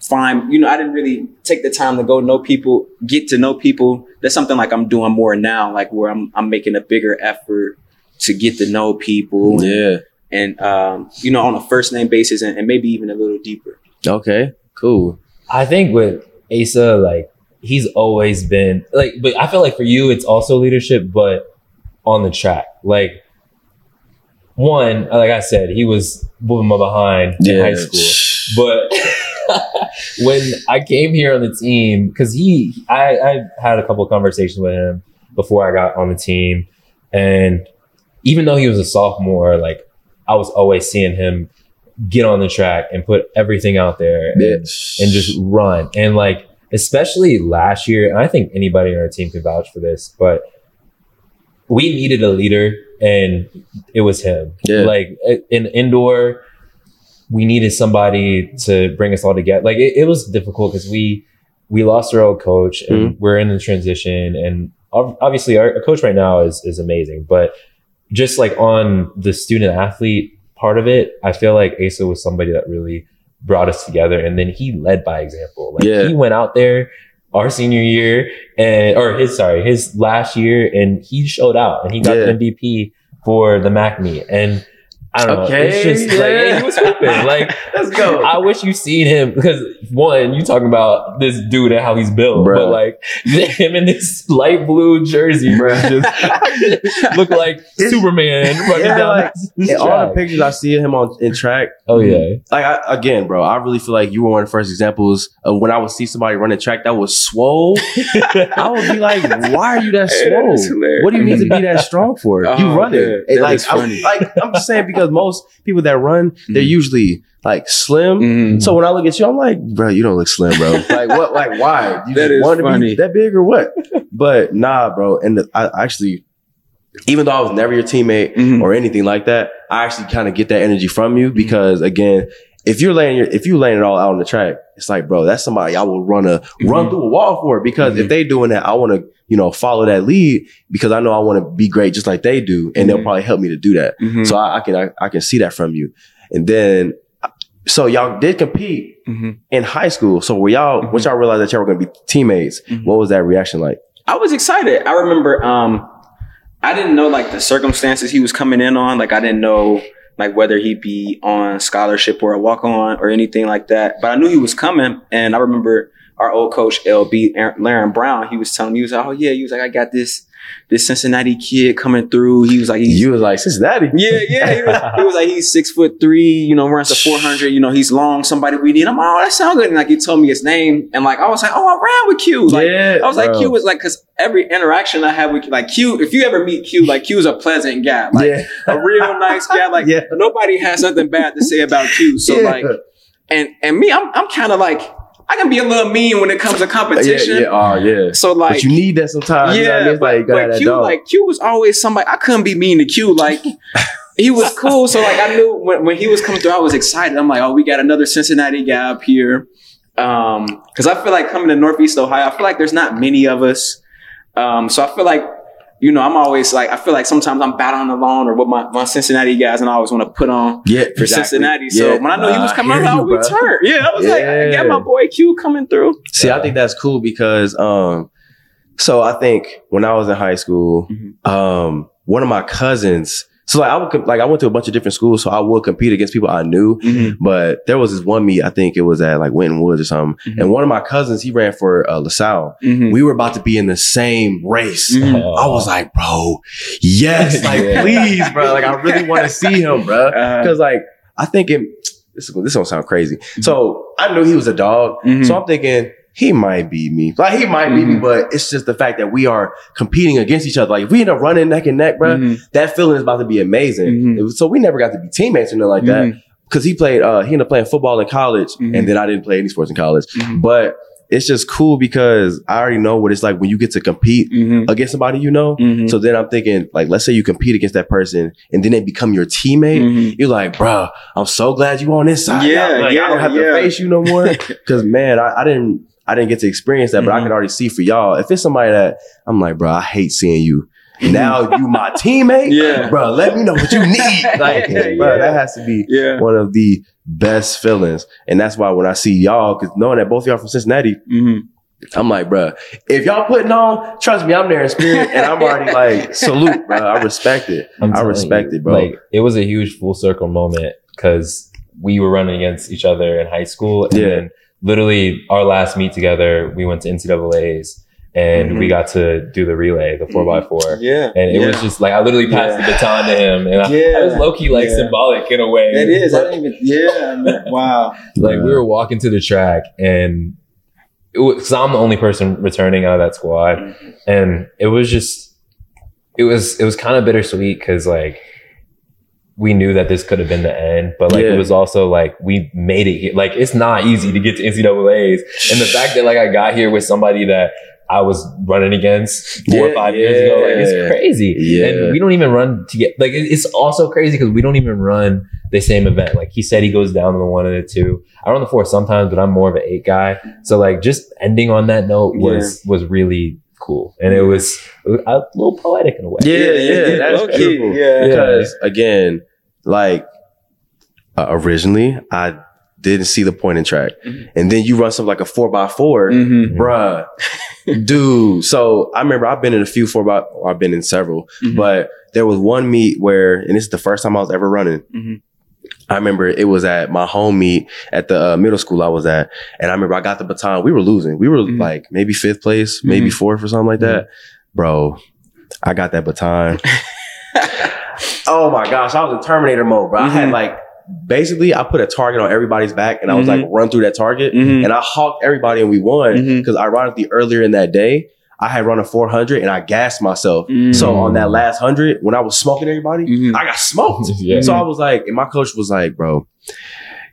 find, you know, I didn't really take the time to go know people, get to know people. That's something like I'm doing more now, like where I'm I'm making a bigger effort to get to know people. Yeah. And um, you know, on a first name basis and, and maybe even a little deeper. Okay. Cool. I think with Asa, like he's always been like, but I feel like for you, it's also leadership, but on the track. Like one, like I said, he was moving my behind in high school. But when I came here on the team, because he, I, I had a couple of conversations with him before I got on the team, and even though he was a sophomore, like I was always seeing him get on the track and put everything out there and, and just run. And like, especially last year, and I think anybody on our team could vouch for this, but we needed a leader and it was him. Yeah. Like in indoor, we needed somebody to bring us all together. Like it, it was difficult because we we lost our old coach and mm-hmm. we're in the transition. And obviously, our, our coach right now is is amazing, but just like on the student athlete part of it, I feel like Asa was somebody that really brought us together. And then he led by example. Like Yeah. he went out there our senior year and or his sorry his last year and he showed out and he got Yeah. the MVP for the MAC meet and I don't Okay, know it's just like yeah. yeah, he was hooping like Let's go. I wish you seen him because one, you talking about this dude and how he's built, Bruh. but like him in this light blue jersey, Bruh. just look like Superman Yeah, like, all the pictures I see of him on in track, Oh yeah, like I, again, bro, I really feel like you were one of the first examples of when I would see somebody running track that was swole. I would be like, "Why are you that swole? What do you need to be that strong for? you Oh, run yeah, it. like, funny. I'm, like I'm just saying because most people that run, they're Mhm. usually like slim. Mhm. So when I look at you, I'm like, bro, you don't look slim, bro. like what? Like why? You That just is want to funny. be that big or what? But nah, bro. And the, I actually, even though I was never your teammate Mhm. or anything like that, I actually kind of get that energy from you because again, if you're laying your, if you laying it all out on the track, it's like, bro, that's somebody I will run a run Mhm. through a wall for because if Mhm. they doing that, I want to, you know, follow that lead because I know I want to be great just like they do, and they'll Mhm. probably help me to do that. Mhm. So I, I can I, I can see that from you, and then so y'all did compete Mhm. in high school. So were y'all Mhm. once y'all realized that y'all were going to be teammates, what was that reaction like? I was excited. I remember um I didn't know like the circumstances he was coming in on. Like I didn't know like whether he'd be on scholarship or a walk on or anything like that. But I knew he was coming and I remember our old coach LB Aaron- Laren Brown, he was telling me, he was like, Oh yeah, he was like, I got this this Cincinnati kid coming through. He was like, he's You was like Cincinnati. yeah, yeah. He was, he was like, he's six foot three, you know, runs the 400, you know, he's long, somebody we need. I'm, oh, that sounds good. And like, he told me his name. And like, I was like, oh, I ran with Q. Like, yeah, I was like. Q was like, cause every interaction I have with like Q, if you ever meet Q, like Q Q's a pleasant guy, like yeah, a real nice guy. Like Yeah. nobody has something bad to say about Q. So Yeah. like, and and me, I'm I'm kind of like, I can be a little mean when it comes to competition. yeah, oh yeah. So like, but you need that sometimes. you know I yeah, mean? Like but, that Q, dog. like Q was always somebody I couldn't be mean to Q. Like he was cool, so like I knew when, when he was coming through, I was excited. I'm like, oh, we got another Cincinnati guy up here. Um, because I feel like coming to Northeast Ohio, I feel like there's not many of us. Um, so I feel like you know, I'm always like, I feel like sometimes I'm battling alone or with my, my Cincinnati guys, and I always want to put on yeah, for Cincinnati. So Yeah. when I know he was coming, I I was hear like, you, we bro. turned. Yeah, I was like, I got my boy Q coming through. See, I think that's cool because um so I think when I was in high school, Mhm. um one of my cousins so like I would like I went to a bunch of different schools, so I would compete against people I knew. But there was this one meet, I think it was at like Winton Woods or something. Mhm. And one of my cousins, he ran for uh, LaSalle. Mhm. We were about to be in the same race. Mhm. I was like, bro, yes, like Yeah. please, bro. Like I really want to see him, bro. Because like I think it, this this don't sound crazy. So I knew he was a dog. mhm. So I'm thinking he might beat me. Like he might beat me, but it's just the fact that we are competing against each other. Like if we end up running neck and neck, bro, Mhm. that feeling is about to be amazing. Was- So we never got to be teammates or nothing like that. Mhm. Because he played, uh, he ended up playing football in college, Mhm. and then I didn't play any sports in college. But it's just cool because I already know what it's like when you get to compete Mhm. against somebody you know. Mhm. So then I'm thinking, like, let's say you compete against that person, and then they become your teammate. Mhm. You're like, bro, I'm so glad you on this side. Yeah. Like, I don't have yeah. to face you no more. Cause man, I, I didn't, I didn't get to experience that, but I Mhm. could already see for y'all. If it's somebody that I'm like, bro, I hate seeing you Now you my teammate. Yeah. bro. Let me know what you need. Like, Yeah, bro, that has to be Yeah. one of the best feelings, and that's why when I see y'all, because knowing that both of y'all from Cincinnati, hmm I'm like, bro, if y'all putting on, trust me, I'm there in spirit, and I'm already like, salute, bro. I respect it. I'm I respect you, it, bro. Like it was a huge full circle moment because we were running against each other in high school, and Yeah. then literally our last meet together, we went to NCAA's and Mhm. we got to do the relay, the four x four. Yeah. And it was just like I literally passed Yeah. the baton to him, and I, Yeah. I was low key like Yeah. symbolic in a way. It is. I didn't even. Yeah. Man. Wow. like we were walking to the track, and it was because I'm the only person returning out of that squad, and it was just it was it was kind of bittersweet because like we knew that this could have been the end, but like Yeah. it was also like we made it here. Like it's not easy to get to NCAA's, and the fact that like I got here with somebody that I was running against four or Yeah, five years ago, like it's crazy. Yeah. And we don't even run to get like it's also crazy because we don't even run the same event. Like he said, he goes down to the one and the two. I run the four sometimes, but I'm more of an eight guy. So like just ending on that note was was really cool, and it was, it was a little poetic in a way. Yeah, Yeah, yeah, yeah, that's low-key, beautiful. yeah. because again, like uh, originally, I didn't see the point in track, Mhm. and then you run something like a four by 4 Mm-hmm. bruh, dude. So I remember I've been in a few four by, or I've been in several, Mhm. but there was one meet where, and this is the first time I was ever running. I remember it was at my home meet at the uh, middle school I was at, and I remember I got the baton. We were losing. We were Mhm. like maybe fifth place, maybe Mhm. fourth or something like that. Bro, I got that baton. oh my gosh, I was in Terminator mode, bro. I had Mhm. like basically I put a target on everybody's back, and I was like run through that target, Mhm. and I hawked everybody, and we won. Because ironically, earlier in that day, I had run a 400 and I gassed myself. Mhm. So on that last hundred, when I was smoking everybody, Mhm. I got smoked. Yeah. So I was like, and my coach was like, bro,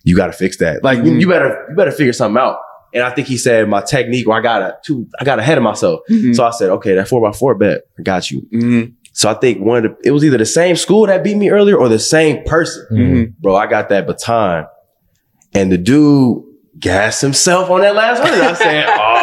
you got to fix that. Like, you, Mhm. you better, you better figure something out. And I think he said my technique, or I got a too, I got ahead of myself. Mhm. So I said, okay, that four by four bet, I got you. Mhm. So I think one of the, it was either the same school that beat me earlier or the same person. Mhm. Bro, I got that baton, and the dude gassed himself on that last hundred. I said, oh,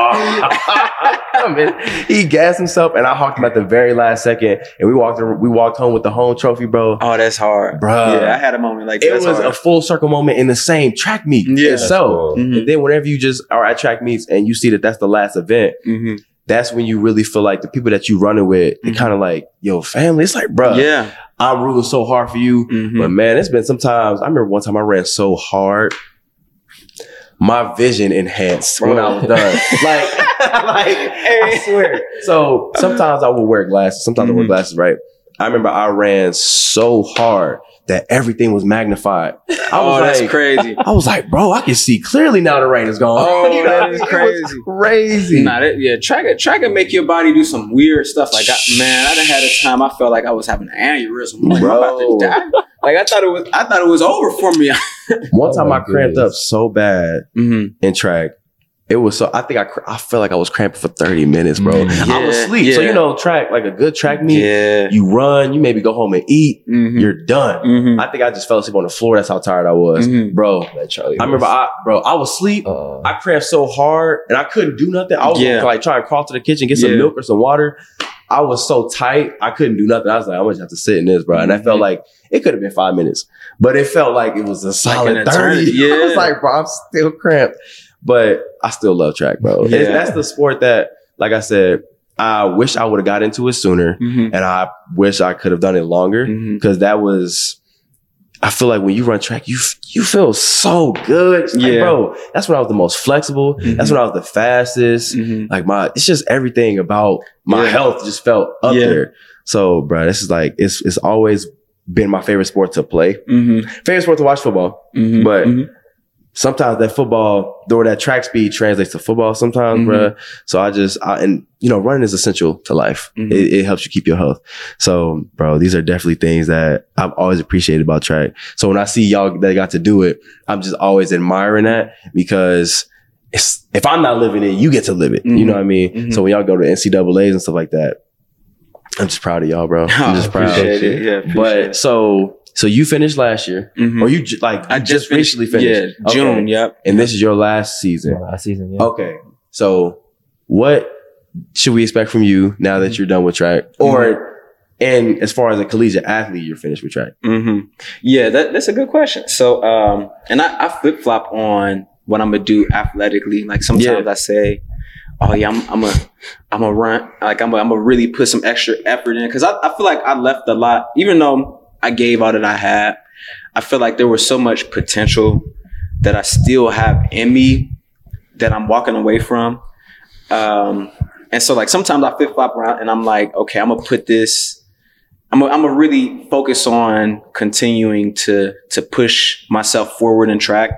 coming. He gassed himself, and I hawked him at the very last second, and we walked, we walked home with the home trophy, bro. Oh, that's hard, bro. Yeah, I had a moment like that. It That's was a full circle moment in the same track meet Yeah. itself. That's Mhm. And then whenever you just are at track meets and you see that that's the last event, Mhm. that's when you really feel like the people that you running with, they Mhm. kind of like, yo, family. It's like, bro, Yeah. I'm rooting so hard for you. Mhm. But man, it's been sometimes. I remember one time I ran so hard, my vision enhanced when I was done. like, like I swear. So sometimes I would wear glasses. Sometimes I wear mm-hmm. glasses, right? I remember I ran so hard that everything was magnified. I oh, was that's like, crazy. I was like, bro, I can see clearly now the rain is gone. Oh, You know that is mean? It was crazy. crazy. Nah, that, yeah, track track can make your body do some weird stuff. Like, I, man, I done had a time I felt like I was having an aneurysm. Like, I'm about to Bro. die. Like, I thought it was, I thought it was over for me. One time my I cramped goodness. up so bad mm-hmm. in track. It was so I think I cr- I felt like I was cramping for 30 minutes, bro. Mm. I was Yeah, asleep. So you know, track like a good track meet, Yeah. you run, you maybe go home and eat, Mm-hmm. you're done. mm-hmm. I think I just fell asleep on the floor. That's how tired I was, Mhm. bro. That Charlie. I remember, was- I bro, I was asleep. uh, I cramped so hard, and I couldn't do nothing. I was Yeah. like trying to crawl to the kitchen, get some Yeah. milk or some water. I was so tight, I couldn't do nothing. I was like, I'm gonna have to sit in this, bro. And I felt Mhm. like it could have been five minutes, but it felt like it was a solid an 30. eternity, I was like, bro, I'm still cramped, but I still love track, bro. It's- Yeah. that's the sport that, like I said, I wish I would have got into it sooner, Mm-hmm. and I wish I could have done it longer Mm-hmm. because that was. I feel like when you run track, you you feel so good, It's like, Yeah. bro. That's when I was the most flexible. That's Mhm. when I was the fastest. Mm-hmm. Like my, it's just everything about my Yeah. health just felt up Yeah. there. So, bro, this is like it's it's always been my favorite sport to play. Mm-hmm. Favorite sport to watch football. Mm-hmm. But- Mhm. Sometimes that football, or that track speed translates to football. Sometimes, Mhm. bro. So I just I, and you know, running is essential to life. Mhm. It, it helps you keep your health. So, bro, these are definitely things that I've always appreciated about track. So when I see y'all that got to do it, I'm just always admiring that because it's, if I'm not living it, you get to live it. You Mhm. know what I mean? Mhm. So when y'all go to NCAA's and stuff like that, I'm just proud of y'all, bro. I'm just proud. appreciate it. Yeah, appreciate But it. so so you finished last year, Mhm. or you ju- like I you just, recently finished? Yeah, Okay. June. Yep. and this is your last season. last season. Yeah. Okay, so what should we expect from you now that you're done with track, or And as far as a collegiate athlete, you're finished with track. hmm Yeah, that, that's a good question. So, um, and I, I flip flop on what I'm gonna do athletically. Like sometimes I say, "Oh yeah, I'm I'm a I'm a run." Like I'm a, I'm gonna really put some extra effort in because I, I feel like I left a lot, even though I gave all that I had. I feel like there was so much potential that I still have in me that I'm walking away from. Um, and so like sometimes I flip flop around and I'm like, okay, I'm gonna put this. I'm gonna, I'm really focus on continuing to to push myself forward in track.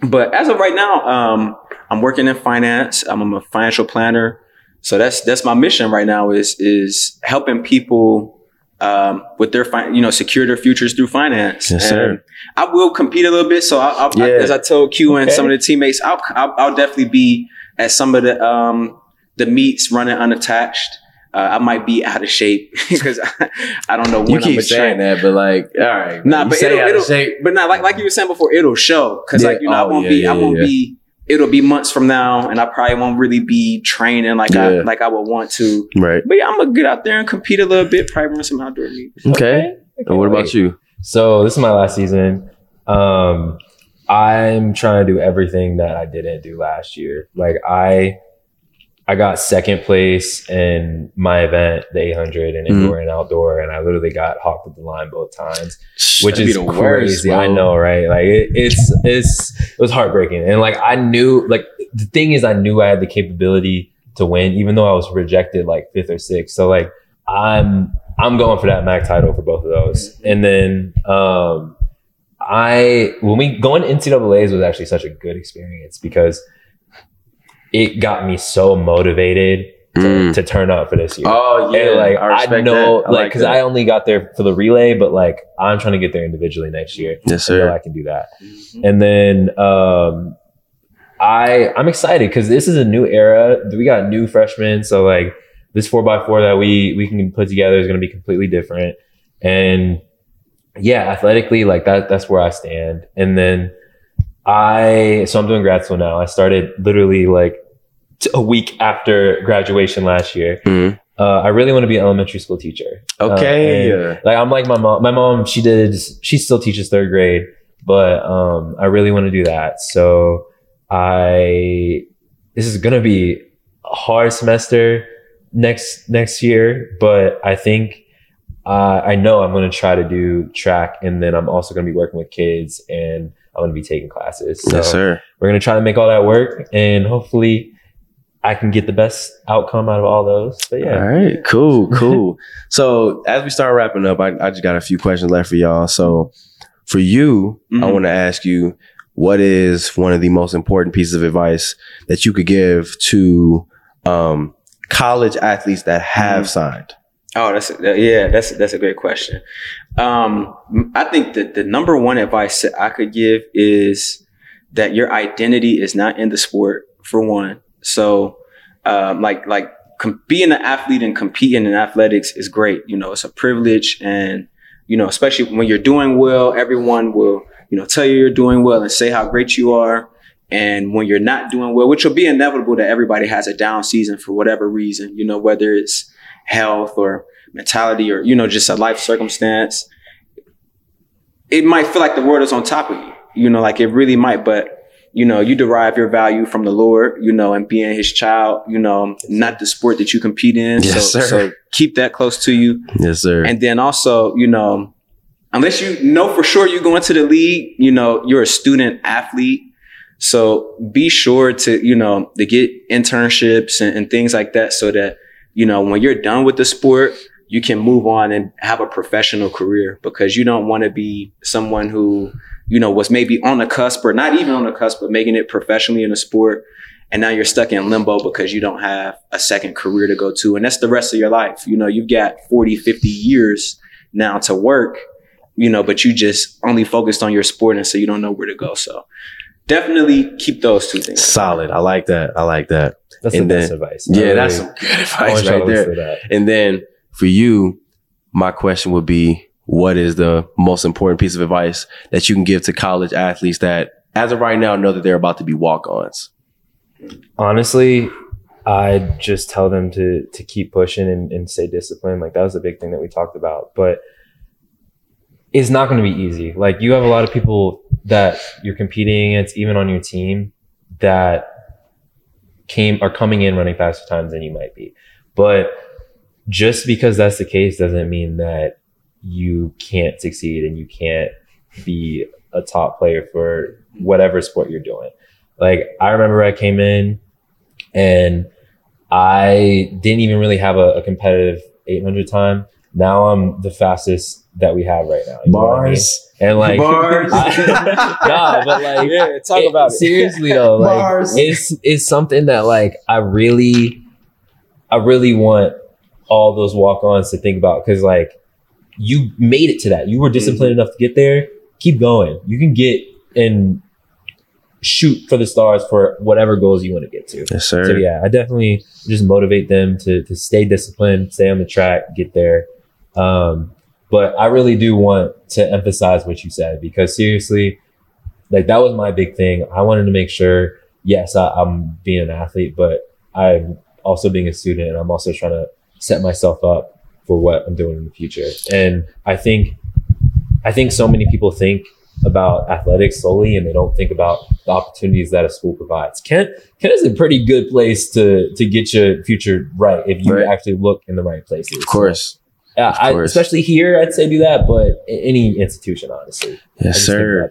But as of right now, um, I'm working in finance. I'm a financial planner. So that's that's my mission right now is is helping people um, with their fin- you know secure their futures through finance. Yes, sir. I will compete a little bit. So I, I'll, I, Yeah. as I told Q and Okay. some of the teammates, I'll, I'll I'll definitely be at some of the um, the meets running unattached. Uh, I might be out of shape because I, I don't know when You I'm saying train. that, but like, all right. Nah, but it'll- it'll- shape. But not like like you were saying before, it'll show because Yeah. like you know I Oh, won't yeah, be yeah, I won't yeah. be it'll be months from now and I probably won't really be training like I like I would want to. Right. But yeah, I'm gonna get out there and compete a little bit, probably run some outdoor meets. Okay. And what about you? So this is my last season. Um, I'm trying to do everything that I didn't do last year. Like I, I got second place in my event, the 800 and indoor and outdoor, and I literally got hawked at the line both times, which That'd is the worst, crazy. I know, right? Like it, it's it's it was heartbreaking, and like I knew, like the thing is, I knew I had the capability to win, even though I was rejected like fifth or sixth. So like I'm I'm going for that MAC title for both of those. And then um I when we going NCAA's was actually such a good experience because it got me so motivated to, Mm. to turn up for this year. Oh yeah, And, like I I, know, that. like like because that. I only got there for the relay, but like I'm trying to get there individually next year. yes I sir. I can do that. And then um I I'm excited because this is a new era. We got new freshmen, so like this four x four that we we can put together is going to be completely different. And yeah, athletically, like that that's where I stand. And then I so I'm doing grad school now. I started literally like t- a week after graduation last year. Mhm. Uh, I really want to be an elementary school teacher. Okay. Uh, and- like I'm like my mom. My mom, she did. She still teaches third grade, but um, I really want to do that. So I, this is gonna be a hard semester next next year, but I think uh, I know I'm gonna try to do track, and then I'm also gonna be working with kids, and I'm gonna be taking classes. So yes sir. we're gonna try to make all that work, and hopefully. I can get the best outcome out of all those. But yeah, All right. Cool. Cool. so as we start wrapping up, I, I just got a few questions left for y'all. So for you, I Mhm. want to ask you, what is one of the most important pieces of advice that you could give to um, college athletes that have Mhm. signed? Oh, that's that- yeah, that's that's a great question. Um, I think that the number one advice that I could give is that your identity is not in the sport for one. So, um, like like com- being an athlete and competing in athletics is great. You know, it's a privilege, and you know, especially when you're doing well, everyone will you know tell you you're doing well and say how great you are. And when you're not doing well, which will be inevitable that everybody has a down season for whatever reason, you know, whether it's health or mentality or, you know, just a life circumstance, it might feel like the world is on top of you, you know, like it really might, but you know, you derive your value from the Lord, you know, and being his child, you know, not the sport that you compete in. Yes, so, sir. so keep that close to you. Yes, sir. And then also, you know, unless you know for sure you go into the league, you know, you're a student athlete. So be sure to, you know, to get internships and, and things like that so that, you know, when you're done with the sport, you can move on and have a professional career because you don't want to be someone who, you know, was maybe on the cusp or not even on the cusp, but making it professionally in a sport. And now you're stuck in limbo because you don't have a second career to go to. And that's the rest of your life. You know, you've got 40, 50 years now to work, you know, but you just only focused on your sport. And so you don't know where to go. So definitely keep those two things. Solid. I like that. I like that. that's And the best advice. Yeah, I that's some good advice want y'all right to there. that. And then for you, my question would be what is the most important piece of advice that you can give to college athletes that, as of right now, know that they're about to be walk ons? honestly, I just tell them to to keep pushing and, and stay disciplined. Like that was a big thing that we talked about. But it's not going to be easy. Like you have a lot of people that you're competing against, even on your team, that came are coming in running faster times than you might be. But just because that's the case doesn't mean that you can't succeed and you can't be a top player for whatever sport you're doing. Like I remember I came in and I didn't even really have a, a competitive 800 time. Now I'm the fastest that we have right now. You know what I mean? Bars. And like, Bars. nah, but like, Yeah, talk it- about it. seriously though. Like, Bars. it's it's something that like I really, I really want all those walk-ons to think about because like you made it to that. You were disciplined enough to get there. Keep going. You can get and shoot for the stars for whatever goals you want to get to. Yes, So yeah, I definitely just motivate them to to stay disciplined, stay on the track, get there. Um, but I really do want to emphasize what you said because seriously, like that was my big thing. I wanted to make sure, yes, I, I'm being an athlete, but I'm also being a student, and I'm also trying to set myself up for what I'm doing in the future. And I think, I think so many people think about athletics solely, and they don't think about the opportunities that a school provides. Kent, Kent is a pretty good place to to get your future right if you Right. actually look in the right places. Of course. Yeah, I, especially here, I'd say do that, but any institution, honestly. Yes, sir.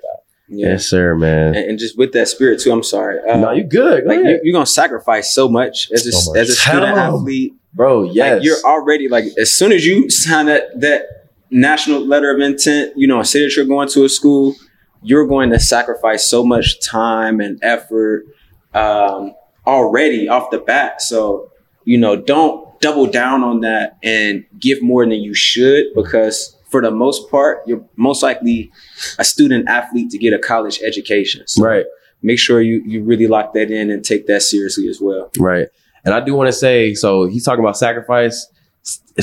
Yeah. Yes, sir, man. And, and just with that spirit too, I'm sorry. Uh, no, you're good. Go like ahead. you, you're gonna sacrifice so much as a, So much. as a student Tell 'em. athlete. Bro, yes. Like you're already like as soon as you sign that that national letter of intent, you know, say that you're going to a school, you're going to sacrifice so much time and effort um, already off the bat. So you know, don't double down on that and give more than you should because for the most part, you're most likely a student athlete to get a college education. So right. make sure you you really lock that in and take that seriously as well. Right. And I do want to say, so he's talking about sacrifice.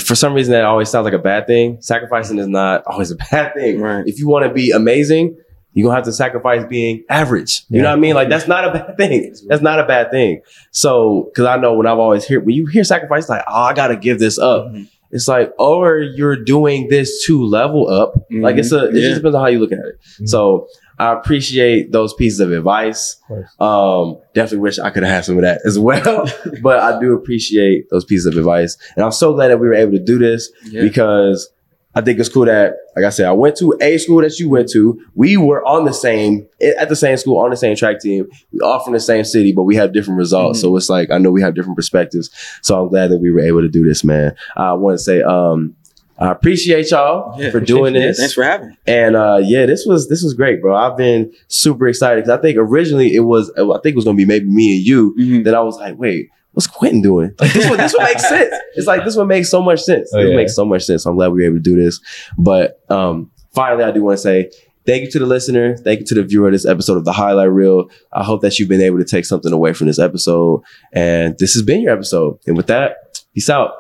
For some reason, that always sounds like a bad thing. Sacrificing is not always a bad thing. Right. If you want to be amazing, you're going to have to sacrifice being average. You know what I mean? Like, that's not a bad thing. That's not a bad thing. So, because I know when I've always heard, when you hear sacrifice, like, oh, I got to give this up. Mhm. It's like, or you're doing this to level up. Like, it's a, it. Yeah. just depends on how you look at it. Mhm. So, I appreciate those pieces of advice. Of. Um, definitely wish I could have had some of that as well. but I do appreciate those pieces of advice. And I'm so glad that we were able to do this Yeah. because I think it's cool that, like I said, I went to a school that you went to. We were on the same, at the same school, on the same track team. We all from the same city, but we have different results. Mhm. So it's like, I know we have different perspectives. So I'm glad that we were able to do this, man. I want to say, um, I appreciate y'all Yeah, for doing this. thanks for having me. And uh, yeah, this was this was great, bro. I've been super excited because I think originally it was I think it was gonna be maybe me and you. Then I was like, wait, what's Quintin doing? Like, this one this one makes sense. It's like this one makes so much sense. Oh, this yeah. makes so much sense. I'm glad we were able to do this. But um, finally, I do want to say thank you to the listener. Thank you to the viewer of this episode of the Highlight Real. I hope that you've been able to take something away from this episode. And this has been your episode. And with that, peace out.